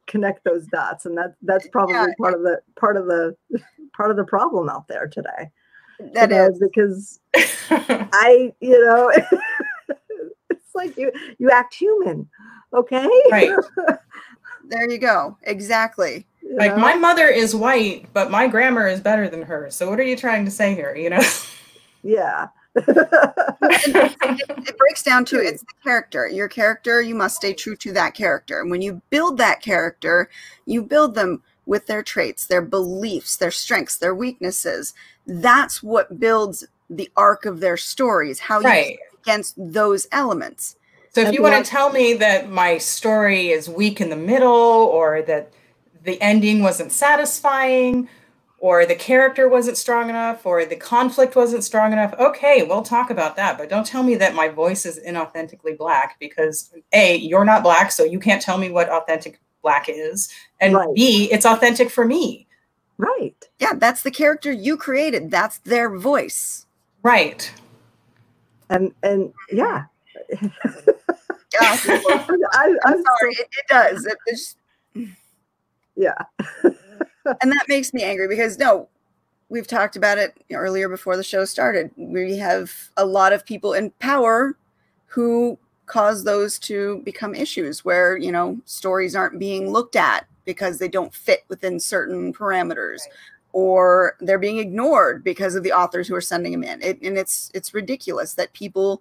connect those dots, and that that's probably yeah. part of the part of the part of the problem out there today. That you know, is because I, you know, it's like you you act human okay right there you go exactly like know? my mother is white but my grammar is better than her so what are you trying to say here you know yeah it, it, breaks down to it's the character your character you must stay true to that character and when you build that character you build them with their traits their beliefs their strengths their weaknesses that's what builds the arc of their stories how right. you against those elements. So if you want to tell me that my story is weak in the middle or that the ending wasn't satisfying or the character wasn't strong enough or the conflict wasn't strong enough, okay, we'll talk about that. But don't tell me that my voice is inauthentically black because A, you're not black, so you can't tell me what authentic black is. And right. B, it's authentic for me. Right. Yeah, that's the character you created. That's their voice. Right and and yeah. yeah. I, am sorry, so, it, it, does. It, just, yeah. and that makes me angry because no, we've talked about it earlier before the show started. We have a lot of people in power who cause those to become issues where, you know, stories aren't being looked at because they don't fit within certain parameters. Right or they're being ignored because of the authors who are sending them in. It, and it's it's ridiculous that people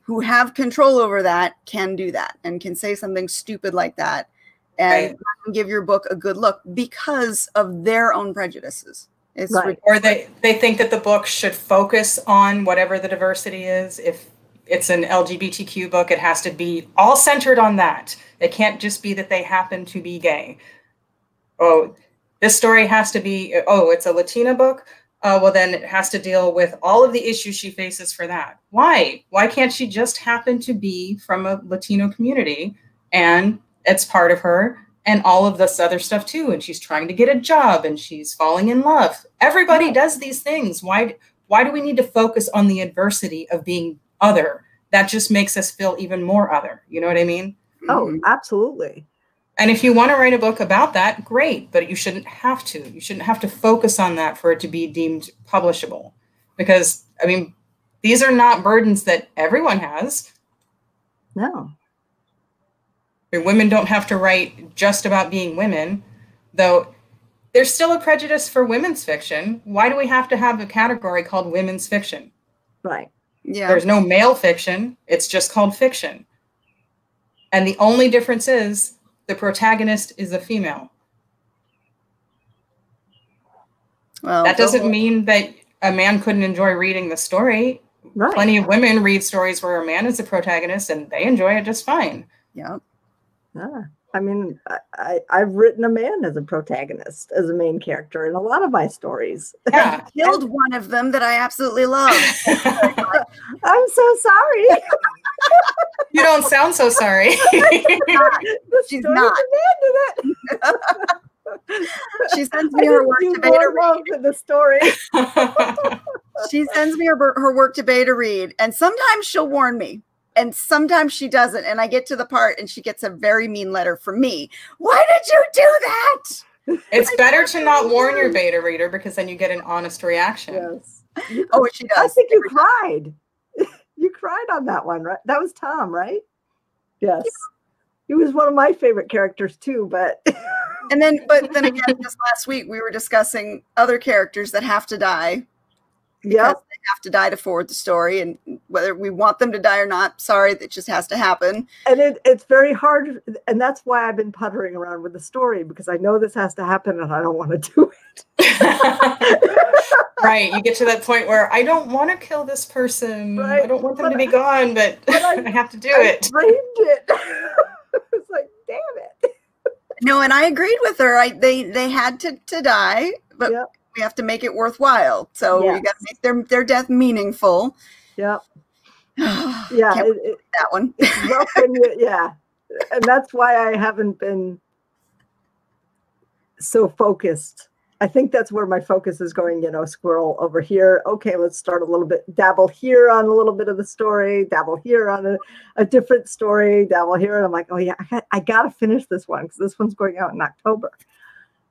who have control over that can do that and can say something stupid like that and right. give your book a good look because of their own prejudices. It's Right. or they they think that the book should focus on whatever the diversity is. If it's an lgbtq book it has to be all centered on that. It can't just be that they happen to be gay. Oh this story has to be oh it's a latina book? Uh, well then it has to deal with all of the issues she faces for that. Why? Why can't she just happen to be from a latino community and it's part of her and all of this other stuff too and she's trying to get a job and she's falling in love. Everybody does these things. Why why do we need to focus on the adversity of being other? That just makes us feel even more other. You know what i mean? Oh, Mhm. absolutely. and if you want to write a book about that great but you shouldn't have to. You shouldn't have to focus on that for it to be deemed publishable. Because i mean these are not burdens that everyone has. No. Women don't have to write just about being women, though there's still a prejudice for women's fiction. Why do we have to have a category called women's fiction? Right. yeah. There's no male fiction, it's just called fiction. And the only difference is the protagonist is a female. well, That doesn't mean that a man couldn't enjoy reading the story. Right. Plenty of women read stories where a man is the protagonist and they enjoy it just fine. Yeah. Yeah. I mean, I, I, I've written a man as a protagonist, as a main character in a lot of my stories. Yeah. Killed one of them that I absolutely love. I'm so sorry. you don't sound so sorry. She's not. She sends me her work to beta read. in the story. She sends me her, her work to beta read, and sometimes she'll warn me, and sometimes she doesn't. And I get to the part, and she gets a very mean letter from me. Why did you do that? It's better to not warn your beta reader because then you get an honest reaction. Yes. Oh, she does. I think you every cried. you cried on that one, right? That was Tom, right? Yes. He was one of my favorite characters too, but And then, but then again, just last week we were discussing other characters that have to die. Because yep. They have to die to forward the story, and whether we want them to die or not, sorry, that just has to happen. and it, it's very hard and that's why i've been puttering around with the story because i know this has to happen and i don't want to do it right. You get to that point where I don't want to kill this person. I don't want them but to be gone, but, but I- I have to do I it. framed it it's like damn it No, and I agreed with her. I they they had to to die, but Yep. We have to make it worthwhile. So we Yes. got to make their their death meaningful. yep yeah, yeah it, it, that one. you, yeah and that's why i haven't been so focused i think that's where my focus is going you know squirrel over here okay let's start a little bit dabble here on a little bit of the story dabble here on a, a different story dabble here and i'm like oh yeah i, got, I gotta finish this one because this one's going out in october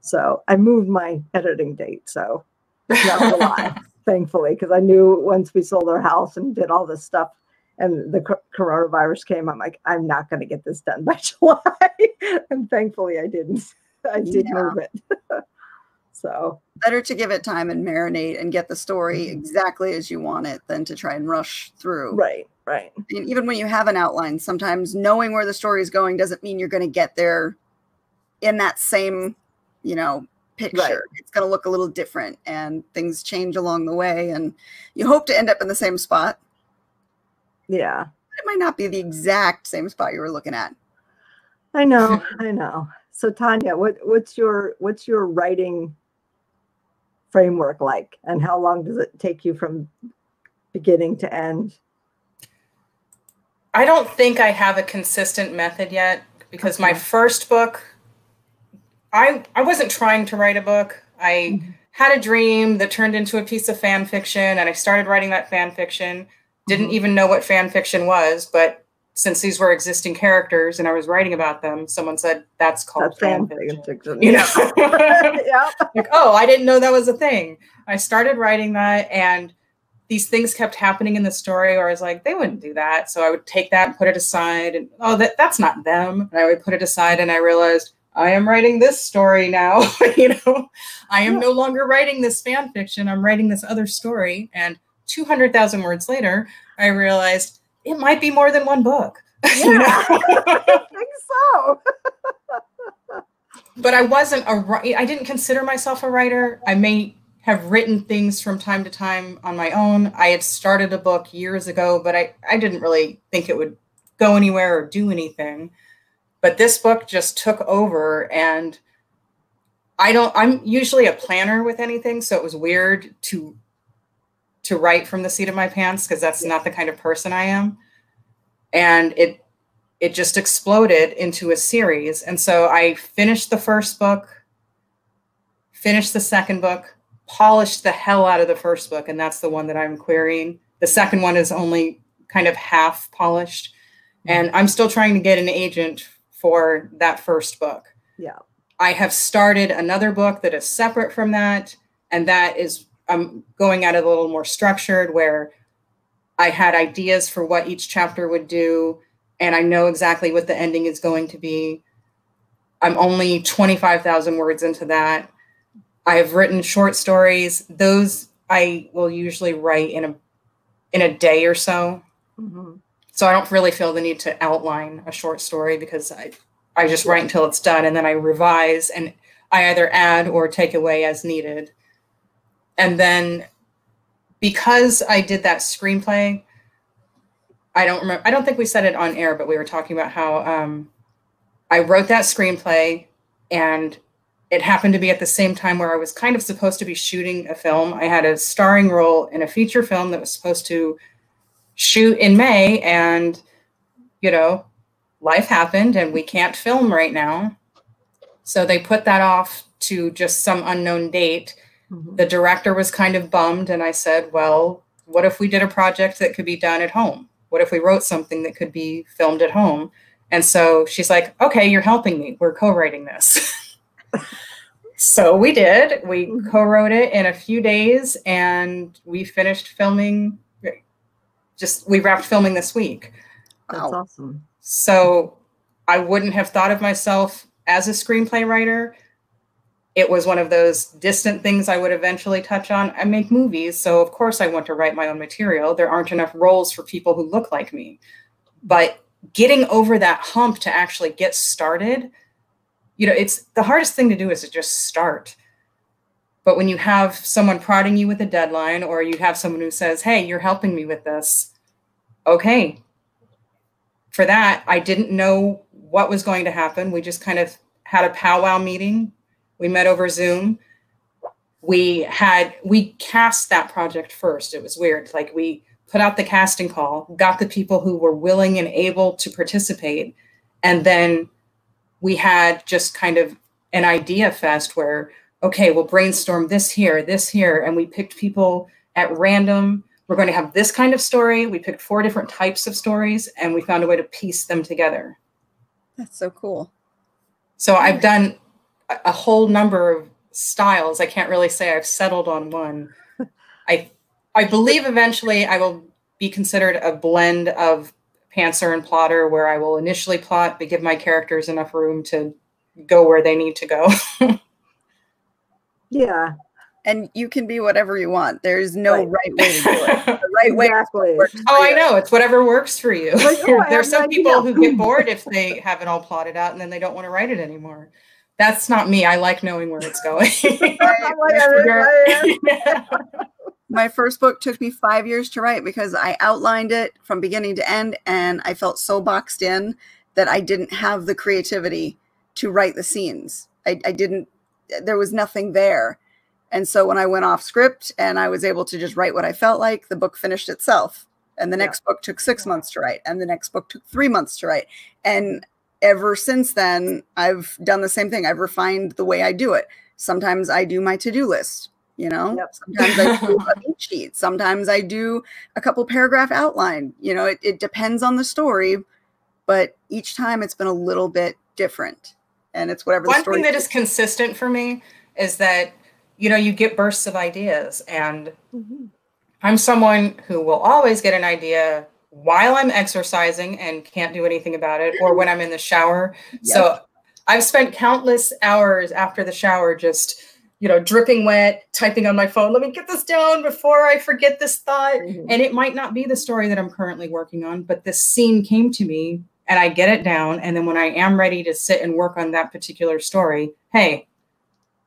so i moved my editing date so not a July, thankfully, because I knew once we sold our house and did all this stuff and the coronavirus came, I'm like, I'm not going to get this done by July. and thankfully, I didn't. I did Yeah. move it. so, Better to give it time and marinate and get the story mm-hmm. exactly as you want it than to try and rush through. right, right. And even when you have an outline, sometimes knowing where the story is going doesn't mean you're going to get there in that same, you know, picture. Right. It's going to look a little different and things change along the way. And you hope to end up in the same spot. Yeah, It might not be the exact same spot you were looking at. I know. I know. So, Tanya, what, what's your what's your writing framework like, and how long does it take you from beginning to end? I don't think I have a consistent method yet because my first book, I I wasn't trying to write a book. I Mhm. had a dream that turned into a piece of fan fiction, and I started writing that fan fiction. Didn't Mhm. even know what fan fiction was, but since these were existing characters and I was writing about them, someone said that's called That's fan fan fiction. fiction. You know, yeah. like oh, I didn't know that was a thing. I started writing that, and these things kept happening in the story where I was like, they wouldn't do that. So I would take that and put it aside and oh that that's not them. And I would put it aside and I realized I am writing this story now. you know, I am no longer writing this fan fiction. I'm writing this other story. And 200,000 words later, I realized it might be more than one book. You Yeah. know? I think so. but I wasn't a I didn't consider myself a writer. I may have written things from time to time on my own. I had started a book years ago, but I, I didn't really think it would go anywhere or do anything. But this book just took over and I don't I'm usually a planner with anything, so it was weird to to write from the seat of my pants because that's not the kind of person I am. And it it just exploded into a series. And so I finished the first book, finished the second book, polished the hell out of the first book, and that's the one that I'm querying. The second one is only kind of half polished, mm-hmm. and I'm still trying to get an agent for that first book. Yeah. I have started another book that is separate from that, and that is I'm going at it a little more structured where I had ideas for what each chapter would do, and I know exactly what the ending is going to be. I'm only 25,000 words into that. I have written short stories. Those I will usually write in a in a day or so. Mm-hmm. So I don't really feel the need to outline a short story because I I just write until it's done and then I revise and I either add or take away as needed. And then because I did that screenplay, I don't remember I don't think we said it on air, but we were talking about how um, I wrote that screenplay and it happened to be at the same time where I was kind of supposed to be shooting a film. I had a starring role in a feature film that was supposed to shoot in May, and you know, life happened and we can't film right now. So they put that off to just some unknown date. Mm-hmm. The director was kind of bummed, and I said, Well, what if we did a project that could be done at home? What if we wrote something that could be filmed at home? And so she's like, Okay, you're helping me. We're co writing this. so we did. We mm-hmm. co-wrote it in a few days, and we finished filming. Just we wrapped filming this week. That's wow. awesome. So I wouldn't have thought of myself as a screenplay writer. It was one of those distant things I would eventually touch on. I make movies, so of course I want to write my own material. There aren't enough roles for people who look like me. But getting over that hump to actually get started you know, it's the hardest thing to do is to just start. But when you have someone prodding you with a deadline, or you have someone who says, Hey, you're helping me with this, okay. For that, I didn't know what was going to happen. We just kind of had a powwow meeting. We met over Zoom. We had, we cast that project first. It was weird. Like we put out the casting call, got the people who were willing and able to participate, and then we had just kind of an idea fest where, okay, we'll brainstorm this here, this here, and we picked people at random. We're going to have this kind of story. We picked four different types of stories and we found a way to piece them together. That's so cool. So I've done a whole number of styles. I can't really say I've settled on one. I I believe eventually I will be considered a blend of pantser and plotter where I will initially plot but give my characters enough room to go where they need to go. yeah. And you can be whatever you want. There's no right, right way to do it. The right way. Exactly. Oh, I know. It's whatever works for you. Like, oh, There's some people who get bored if they have it all plotted out and then they don't want to write it anymore. That's not me. I like knowing where it's going my first book took me five years to write because I outlined it from beginning to end and I felt so boxed in that I didn't have the creativity to write the scenes. I, I didn't, there was nothing there. And so when I went off script and I was able to just write what I felt like, the book finished itself. And the yeah. next book took six months to write, and the next book took three months to write. And ever since then, I've done the same thing. I've refined the way I do it. Sometimes I do my to do list you know yep. sometimes i do a beat sheet sometimes i do a couple paragraph outline you know it, it depends on the story but each time it's been a little bit different and it's whatever one thing that is consistent for me is that you know you get bursts of ideas and mm-hmm. i'm someone who will always get an idea while i'm exercising and can't do anything about it or when i'm in the shower yep. so i've spent countless hours after the shower just you know, dripping wet, typing on my phone, let me get this down before I forget this thought. Mm-hmm. And it might not be the story that I'm currently working on, but this scene came to me and I get it down. And then when I am ready to sit and work on that particular story, hey,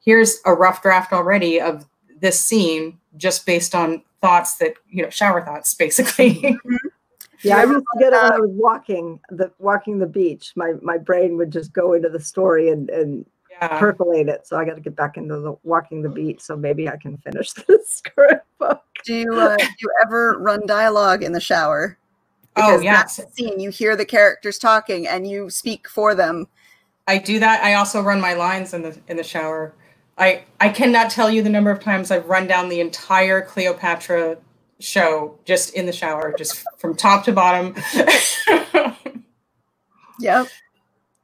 here's a rough draft already of this scene just based on thoughts that you know shower thoughts basically mm-hmm. yeah i used to get it when i was walking the walking the beach my my brain would just go into the story and and yeah. percolate it so i got to get back into the walking the beach so maybe i can finish the script book do you uh, do you ever run dialogue in the shower Oh, because oh yes scene you hear the characters talking and you speak for them i do that i also run my lines in the in the shower I I cannot tell you the number of times I've run down the entire Cleopatra show just in the shower, just from top to bottom. yep.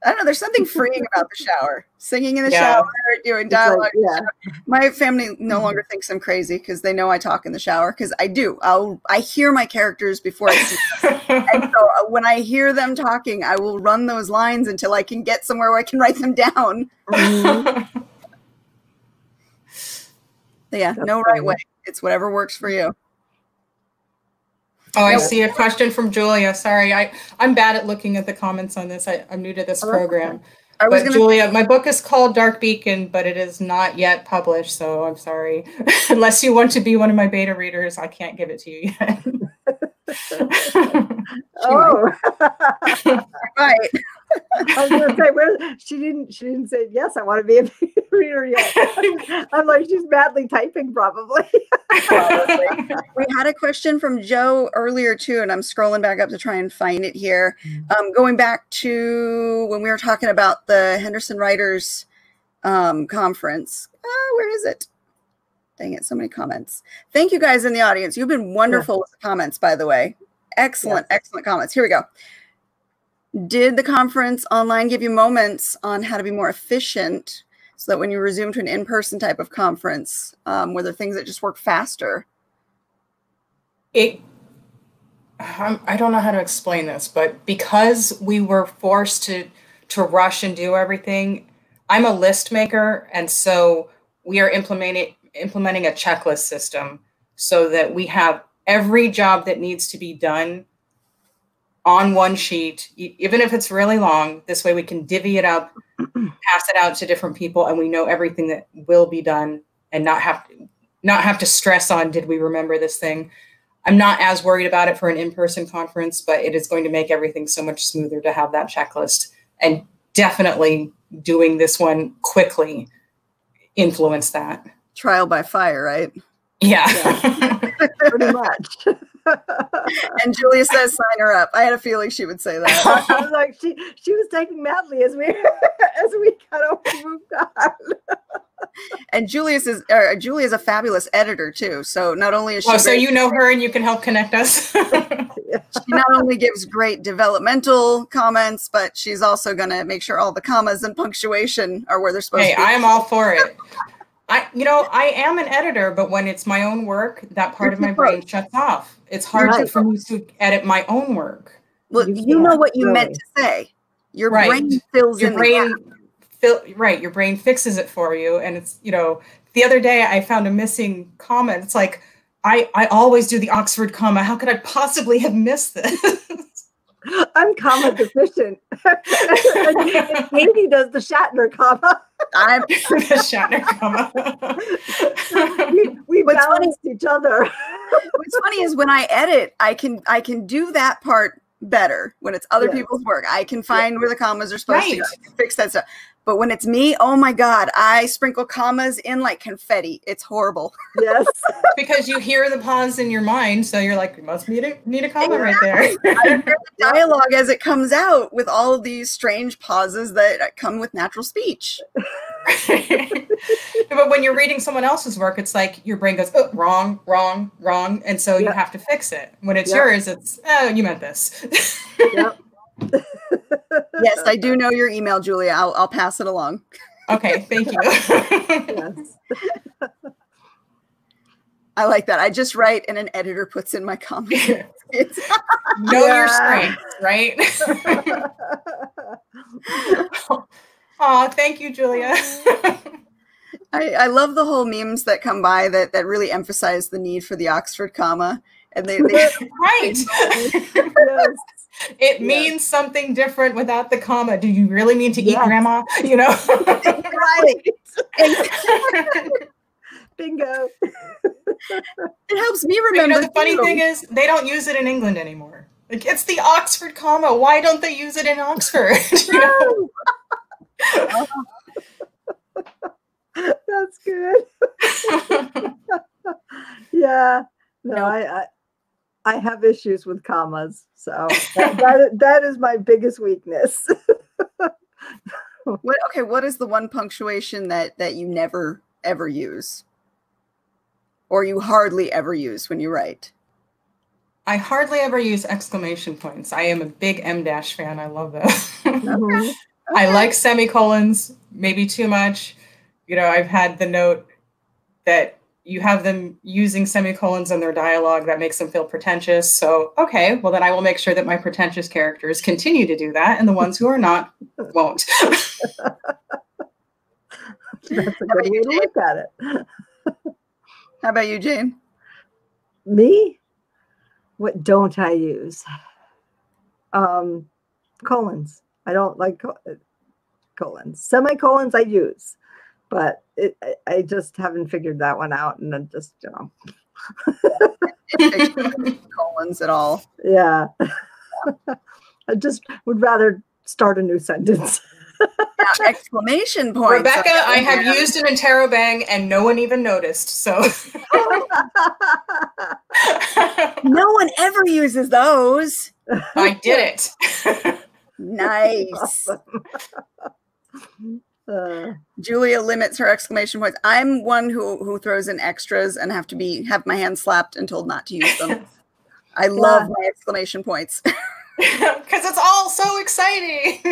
I don't know. There's something freeing about the shower. Singing in the yeah. shower, doing dialogue. Like, yeah. My family no longer thinks I'm crazy because they know I talk in the shower because I do. I'll I hear my characters before I see them. and so uh, when I hear them talking, I will run those lines until I can get somewhere where I can write them down. Mm-hmm yeah, That's no right way. It's whatever works for you. Oh, I see a question from Julia. Sorry, I, I'm bad at looking at the comments on this. I, I'm new to this oh, program. I was but Julia, my book is called Dark Beacon, but it is not yet published, so I'm sorry. Unless you want to be one of my beta readers, I can't give it to you yet. oh, right. I was gonna say, where she didn't. She didn't say yes. I want to be a reader yet. I'm like, she's madly typing, probably. probably. We had a question from Joe earlier too, and I'm scrolling back up to try and find it here. Mm. Um, going back to when we were talking about the Henderson Writers um, conference. Uh, where is it? Dang it! So many comments. Thank you guys in the audience. You've been wonderful yeah. with the comments, by the way. Excellent, yes. excellent comments. Here we go. Did the conference online give you moments on how to be more efficient so that when you resume to an in-person type of conference, um, were there things that just work faster? It, um, I don't know how to explain this, but because we were forced to to rush and do everything, I'm a list maker, and so we are implementing implementing a checklist system so that we have every job that needs to be done on one sheet, even if it's really long. This way we can divvy it up, pass it out to different people, and we know everything that will be done and not have to, not have to stress on did we remember this thing. I'm not as worried about it for an in-person conference, but it is going to make everything so much smoother to have that checklist and definitely doing this one quickly influence that. Trial by fire, right? Yeah. yeah. Pretty much. and Julia says, "Sign her up." I had a feeling she would say that. I was like, she she was taking madly as we as we kind of moved on. and Julius is uh, Julia is a fabulous editor too. So not only is she, oh, so you know her and you can help connect us. she not only gives great developmental comments, but she's also going to make sure all the commas and punctuation are where they're supposed hey, to be. I am all for it. I, you know, I am an editor, but when it's my own work, that part of my brain shuts off. It's hard right. for me to edit my own work. Well, you, you know what you really. meant to say. Your right. brain fills your in brain. Fill, right, your brain fixes it for you, and it's you know. The other day, I found a missing comma. It's like I I always do the Oxford comma. How could I possibly have missed this? I'm comma deficient. Katie does the Shatner comma. I'm the Shatner comma. we we what's balanced funny, each other. what's funny is when I edit, I can I can do that part better when it's other people's work. I can find yeah. where the commas are supposed right. to go. fix that stuff. But when it's me, oh my God, I sprinkle commas in like confetti. It's horrible. Yes. because you hear the pause in your mind. So you're like, you must need a, need a comma exactly. right there. I hear the dialogue as it comes out with all of these strange pauses that come with natural speech. but when you're reading someone else's work, it's like your brain goes, oh, wrong, wrong, wrong. And so yep. you have to fix it. When it's yep. yours, it's, oh, you meant this. yep yes, I do know your email, Julia. I'll, I'll pass it along. Okay, thank you. yes. I like that. I just write and an editor puts in my comment. know your strength, right? oh, thank you, Julia. I, I love the whole memes that come by that that really emphasize the need for the Oxford comma. And they, they right. yes it means something different without the comma. Do you really mean to yes. eat grandma? You know? right. Bingo. it helps me remember. you know, the funny thing is, they don't use it in England anymore. Like it's the Oxford comma. Why don't they use it in Oxford? you know? Oh. That's good. yeah. No, nope. I, I I have issues with commas, so that, that, that is my biggest weakness. what okay, what is the one punctuation that that you never ever use? Or you hardly ever use when you write? I hardly ever use exclamation points. I am a big em dash fan. I love those. Mm-hmm. okay. I like semicolons, maybe too much. You know, I've had the note that you have them using semicolons in their dialogue that makes them feel pretentious. So, okay, well, then I will make sure that my pretentious characters continue to do that, and the ones who are not won't. That's a good way to look at it. How about you, Jane? Me? What don't I use? Um, colons. I don't like colons. Semicolons I use, but it, I just haven't figured that one out, and then just you know. colons at all. Yeah. I just would rather start a new sentence. yeah, exclamation point. Rebecca, I have used an interrobang and no one even noticed. So no one ever uses those. I did it. nice. Uh, Julia limits her exclamation points. I'm one who who throws in extras and have to be have my hands slapped and told not to use them. I love my exclamation points. Because it's all so exciting.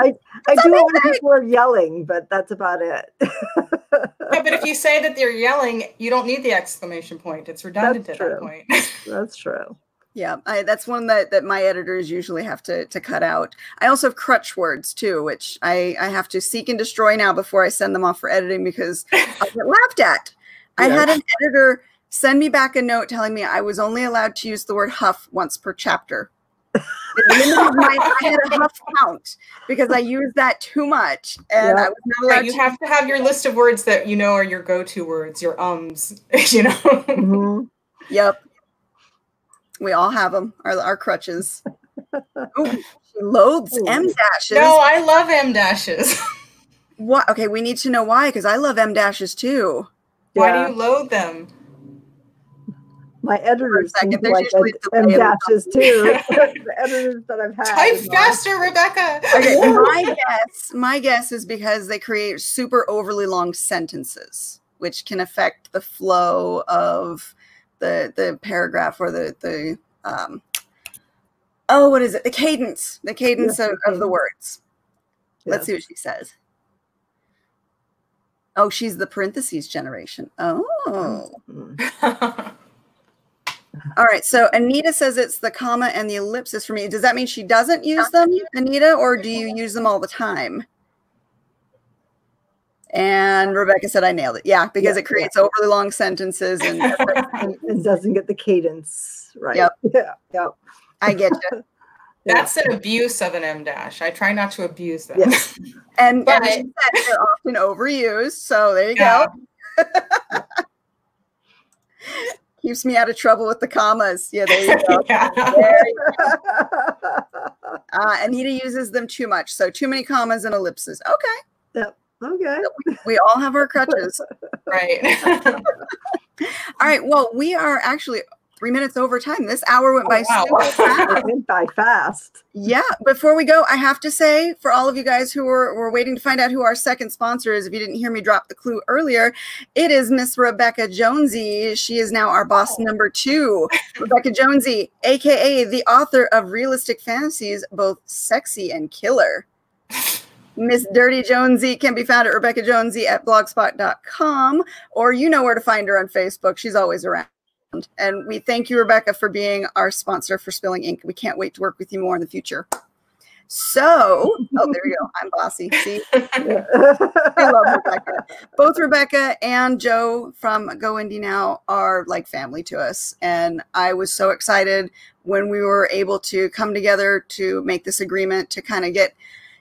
I, I do it when people are yelling, but that's about it. yeah, but if you say that they're yelling, you don't need the exclamation point. It's redundant that's at true. that point. that's true. Yeah, I, that's one that, that my editors usually have to, to cut out. I also have crutch words too, which I, I have to seek and destroy now before I send them off for editing because I get laughed at. Yeah. I had an editor send me back a note telling me I was only allowed to use the word huff once per chapter. my, I had a huff count because I used that too much, and yeah. I was not allowed. Right, you to have to have your list of words that you know are your go-to words, your ums. You know. Mm-hmm. Yep. We all have them. Our our crutches. Ooh, she loathes em dashes. No, I love em dashes. what? Okay, we need to know why because I love em dashes too. Why do you loathe them? my editors seem like em dashes too. the editors that I've had. Type faster, Rebecca. Okay, my guess, my guess is because they create super overly long sentences, which can affect the flow of the the paragraph or the the um oh what is it the cadence the cadence yes, of, of the words. Yes. Let's see what she says. Oh, she's the parentheses generation. Oh. Mm-hmm. All right. So Anita says it's the comma and the ellipsis for me. Does that mean she doesn't use them, Anita, or do you use them all the time? And Rebecca said I nailed it. Yeah, because yeah, it creates yeah. overly long sentences and it doesn't get the cadence right. Yep. Yeah. Yep. I get you. That's an abuse of an em dash. I try not to abuse them. Yes. And, but, and they're often overused. So there you yeah. go keeps me out of trouble with the commas. Yeah, there you go. yeah. There you go. Uh, Anita uses them too much. So too many commas and ellipses. Okay. Yep. Okay. We, all have our crutches. right. all right. Well, we are actually three minutes over time. This hour went oh, by oh, wow. so fast. Went by fast. Yeah. Before we go, I have to say for all of you guys who were, were waiting to find out who our second sponsor is, if you didn't hear me drop the clue earlier, it is Miss Rebecca Jonesy. She is now our boss oh. number two. Rebecca Jonesy, aka the author of Realistic Fantasies, both sexy and killer. Miss Dirty Jonesy can be found at Rebecca Jonesy at blogspot.com, or you know where to find her on Facebook. She's always around. And we thank you, Rebecca, for being our sponsor for Spilling Ink. We can't wait to work with you more in the future. So, oh, there you go. I'm bossy. See, I love Rebecca. Both Rebecca and Joe from Go Indie Now are like family to us, and I was so excited when we were able to come together to make this agreement to kind of get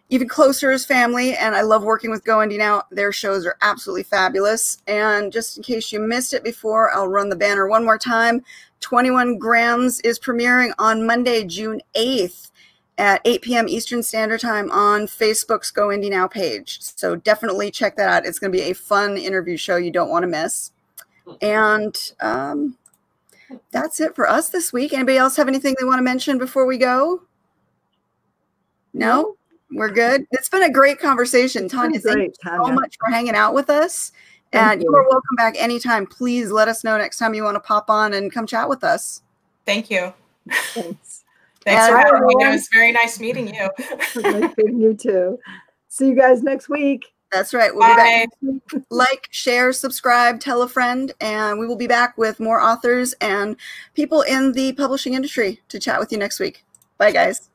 even closer as family. And I love working with Go Indie Now. Their shows are absolutely fabulous. And just in case you missed it before, I'll run the banner one more time. 21 Grams is premiering on Monday, June 8th at 8 p.m. Eastern Standard Time on Facebook's Go Indie Now page. So definitely check that out. It's going to be a fun interview show you don't want to miss. And um, that's it for us this week. Anybody else have anything they want to mention before we go? No? We're good. It's been a great conversation. Tanya, thank you so much for hanging out with us. Thank and you. you are welcome back anytime. Please let us know next time you want to pop on and come chat with us. Thank you. Thanks. Thanks and for having me. It was very nice meeting you. nice meeting you too. See you guys next week. That's right. We'll Bye. be back. Like, share, subscribe, tell a friend, and we will be back with more authors and people in the publishing industry to chat with you next week. Bye, guys.